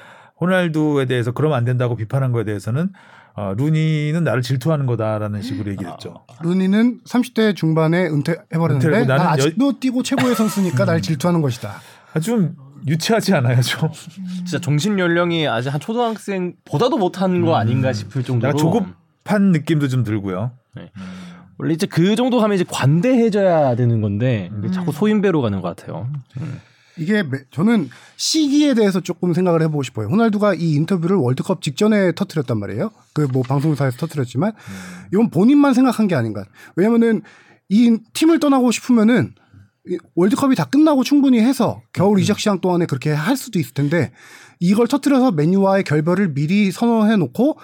Speaker 2: 호날두에 대해서 그러면 안 된다고 비판한 거에 대해서는 어, 루니는 나를 질투하는 거다라는 식으로 얘기를 했죠.
Speaker 4: 루니는 30대 중반에 은퇴해버렸는데 난
Speaker 2: 나는 여-
Speaker 4: 아직도 뛰고 최고의 선수니까 날 질투하는 것이다.
Speaker 2: 아, 좀 유치하지 않아요, 좀.
Speaker 3: 진짜 정신 연령이 아직 한 초등학생보다도 못한 거 아닌가 싶을 정도로.
Speaker 2: 약간 조급한 느낌도 좀 들고요.
Speaker 3: 원래 이제 그 정도 하면 이제 관대해져야 되는 건데 이게
Speaker 1: 음.
Speaker 3: 자꾸 소인배로 가는 것 같아요.
Speaker 4: 이게 매- 저는 시기에 대해서 조금 생각을 해보고 싶어요. 호날두가 이 인터뷰를 월드컵 직전에 터트렸단 말이에요. 그 뭐 방송사에서 터트렸지만 이건 본인만 생각한 게 아닌가. 왜냐면은 이 팀을 떠나고 싶으면은 이 월드컵이 다 끝나고 충분히 해서 겨울 이적 시장 동안에 그렇게 할 수도 있을 텐데 이걸 터트려서 메뉴와의 결별을 미리 선언해 놓고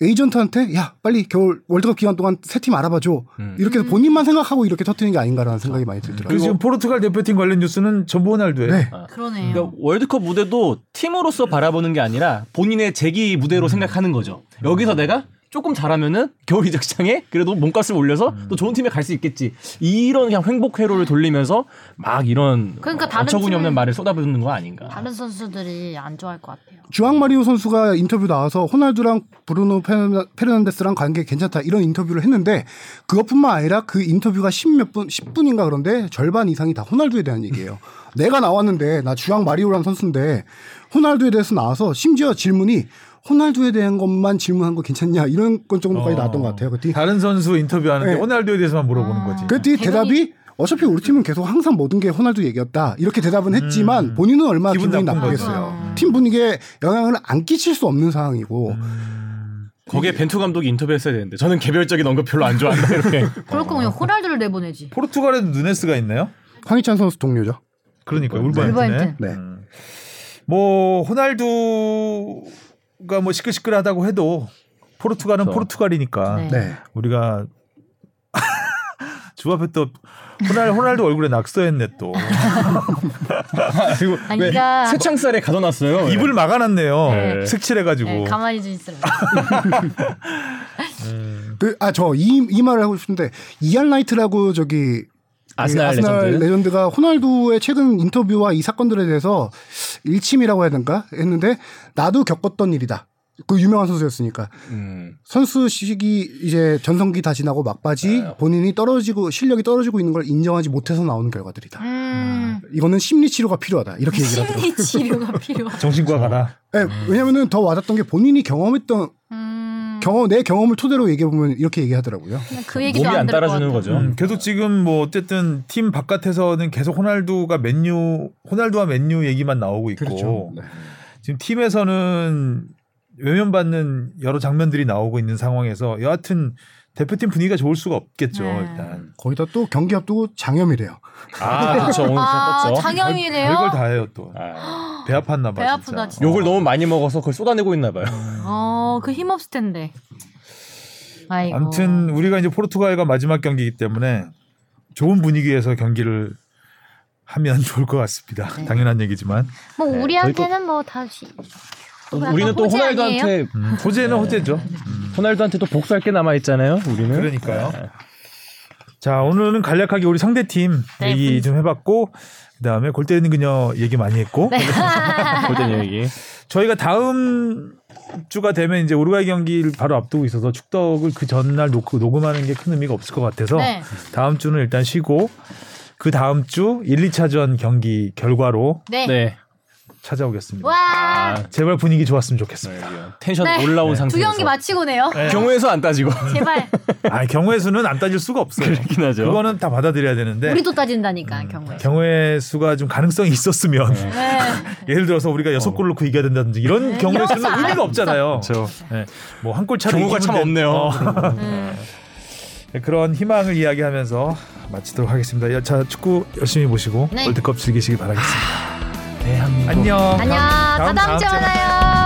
Speaker 4: 에이전트한테 야 빨리 겨울 월드컵 기간 동안 새팀 알아봐줘 이렇게 해서 본인만 생각하고 이렇게 터트리는 게 아닌가라는 생각이 많이 들더라고요.
Speaker 2: 그리고 지금 포르투갈 대표팀 관련 뉴스는 전부 호날두예요.
Speaker 4: 네.
Speaker 1: 그러네요.
Speaker 3: 그러니까 월드컵 무대도 팀으로서 바라보는 게 아니라 본인의 재기 무대로 생각하는 거죠. 여기서 내가 조금 잘하면은 겨울 이적 시장에 그래도 몸값을 올려서 또 좋은 팀에 갈 수 있겠지. 이런 그냥 횡복 회로를 돌리면서 막 이런
Speaker 1: 그러니까 다른
Speaker 3: 어처구니 없는 말을 쏟아붓는 거 아닌가.
Speaker 1: 다른 선수들이 안 좋아할 것 같아요.
Speaker 4: 주앙 마리오 선수가 인터뷰 나와서 호날두랑 브루노 페르난데스랑 관계 괜찮다 이런 인터뷰를 했는데 그것뿐만 아니라 그 인터뷰가 10몇 분, 10분인가 그런데 절반 이상이 다 호날두에 대한 얘기예요. 내가 나왔는데 나 주앙 마리오라는 선수인데 호날두에 대해서 나와서 심지어 질문이 호날두에 대한 것만 질문한 거 괜찮냐 이런 것 정도까지 나왔던 것 같아요. 그때
Speaker 2: 다른 선수 인터뷰하는데
Speaker 4: 네.
Speaker 2: 호날두에 대해서만 물어보는 거지.
Speaker 4: 그때
Speaker 1: 대단히-
Speaker 4: 대답이 어차피 우리 팀은 계속 항상 모든 게 호날두 얘기였다 이렇게 대답은 했지만 본인은 얼마나
Speaker 2: 기분
Speaker 4: 기분이 나쁘겠어요.
Speaker 1: 거죠.
Speaker 4: 팀 분위기에 영향을 안 끼칠 수 없는 상황이고
Speaker 3: 거기에 벤투 감독이 인터뷰했어야 되는데 저는 개별적인 언급 별로 안 좋아한다 이렇게.
Speaker 1: 그럴 거면 호날두를 내보내지.
Speaker 2: 포르투갈에도 누네스가 있나요?
Speaker 4: 황희찬 선수 동료죠.
Speaker 2: 그러니까
Speaker 1: 울버햄튼.
Speaker 2: 울버햄튼에.
Speaker 4: 네.
Speaker 2: 음. 뭐 호날두 가 뭐 시끌시끌하다고 해도 포르투갈은
Speaker 3: 그렇죠.
Speaker 2: 포르투갈이니까
Speaker 1: 네.
Speaker 4: 네.
Speaker 2: 우리가 주 앞에 또 호날 호날두 얼굴에 낙서했네 또 그리고
Speaker 1: 아니, 그러니까
Speaker 3: 쇠창살에 가둬놨어요.
Speaker 2: 입을 막아놨네요.
Speaker 3: 네.
Speaker 2: 색칠해가지고.
Speaker 1: 네, 가만히 좀 있으라.
Speaker 4: 그, 아, 저, 이, 이 말을 하고 싶은데, 이안 라이트라고 저기, 그
Speaker 3: 아스날 레전드.
Speaker 4: 레전드가 호날두의 최근 인터뷰와 이 사건들에 대해서 일침이라고 해야 되는가 했는데, 나도 겪었던 일이다. 그 유명한 선수였으니까.
Speaker 3: 음.
Speaker 4: 선수 시기 이제 전성기 다 지나고 막바지
Speaker 3: 네.
Speaker 4: 본인이 떨어지고 실력이 떨어지고 있는 걸 인정하지 못해서 나오는 결과들이다.
Speaker 1: 음,
Speaker 4: 이거는 심리 치료가 필요하다. 이렇게 얘기를 하더라고요.
Speaker 1: 심리 치료가 필요하.
Speaker 2: 정신과 가라.
Speaker 4: 네, 왜냐면은 더 와닿던 게 본인이 경험했던
Speaker 1: 음,
Speaker 4: 경험 내 경험을 토대로 얘기해 보면 이렇게 얘기하더라고요.
Speaker 1: 그 얘기도
Speaker 3: 몸이
Speaker 1: 안것
Speaker 3: 따라주는. 거죠.
Speaker 2: 음, 계속 지금 뭐 어쨌든 팀 바깥에서는 계속 호날두가 맨유 호날두와 맨유 얘기만 나오고 있고
Speaker 4: 그렇죠. 네.
Speaker 2: 지금 팀에서는 외면받는 여러 장면들이 나오고 있는 상황에서 여하튼 대표팀 분위기가 좋을 수가 없겠죠
Speaker 1: 네.
Speaker 2: 일단.
Speaker 4: 거기다 또 경기 앞두고 장염이래요.
Speaker 3: 아 그렇죠 오늘
Speaker 1: 아,
Speaker 3: 떴죠.
Speaker 1: 장염이래요?
Speaker 2: 별걸 다 해요 또.
Speaker 3: 아,
Speaker 2: 배 아팠나 봐.
Speaker 1: 배 아프다, 진짜.
Speaker 3: 욕을 너무 많이 먹어서 그걸 쏟아내고 있나 봐요.
Speaker 1: 어, 그힘 없을 텐데. 아이고.
Speaker 2: 아무튼 우리가 이제 포르투갈과 마지막 경기이기 때문에 좋은 분위기에서 경기를 하면 좋을 것 같습니다.
Speaker 1: 네.
Speaker 2: 당연한 얘기지만
Speaker 1: 뭐
Speaker 3: 네,
Speaker 1: 우리한테는 뭐 다시. 또 약간
Speaker 3: 우리는 또 호날두한테
Speaker 2: 음, 호재는 호재죠.
Speaker 1: 네.
Speaker 3: 호날두한테도 복수할 게 남아 있잖아요. 우리는.
Speaker 2: 그러니까요. 자 오늘은 간략하게 우리 상대팀
Speaker 1: 네,
Speaker 2: 얘기 좀 해봤고 그다음에 골 때리는 그녀 얘기 많이 했고
Speaker 1: 네.
Speaker 3: 골든 얘기.
Speaker 2: 저희가 다음 주가 되면 이제 우루과이 경기를 바로 앞두고 있어서 축덕을 그 전날 놓고 녹음하는 게 큰 의미가 없을 것 같아서
Speaker 1: 네.
Speaker 2: 다음 주는 일단 쉬고 그 다음 주 1, 2차전 경기 결과로
Speaker 1: 네.
Speaker 3: 네.
Speaker 2: 찾아오겠습니다.
Speaker 1: 와.
Speaker 2: 제발 분위기 좋았으면 좋겠습니다.
Speaker 3: 텐션
Speaker 1: 네.
Speaker 3: 올라온
Speaker 2: 네.
Speaker 1: 두
Speaker 3: 상태에서.
Speaker 1: 경기 마치고네요.
Speaker 3: 경우에서 안 따지고.
Speaker 1: 제발.
Speaker 2: 아 경우의 수는 안 따질 수가 없어요.
Speaker 3: 그렇긴 하죠.
Speaker 2: 그거는 다 받아들여야 되는데
Speaker 1: 우리도 따진다니까 경우에.
Speaker 2: 경우의 수가 좀 가능성이 있었으면
Speaker 1: 네.
Speaker 2: 예를 들어서 우리가 여섯 골 넣고 이겨야 된다든지 이런
Speaker 1: 네,
Speaker 2: 경우의 수는
Speaker 1: 거
Speaker 2: 의미가
Speaker 1: 안
Speaker 2: 없잖아요.
Speaker 3: 그렇죠.
Speaker 2: 뭐한 골 차로
Speaker 3: 경우가 참
Speaker 2: 돼-
Speaker 3: 없네요.
Speaker 2: 어.
Speaker 1: 음.
Speaker 2: 네, 그런 희망을 이야기하면서 마치도록 하겠습니다. 여- 자 축구 열심히 보시고
Speaker 1: 네.
Speaker 2: 월드컵 즐기시기 바라겠습니다.
Speaker 3: 대한민국.
Speaker 2: 안녕.
Speaker 1: 안녕. 다 다음 주에
Speaker 2: 주에
Speaker 1: 만나요.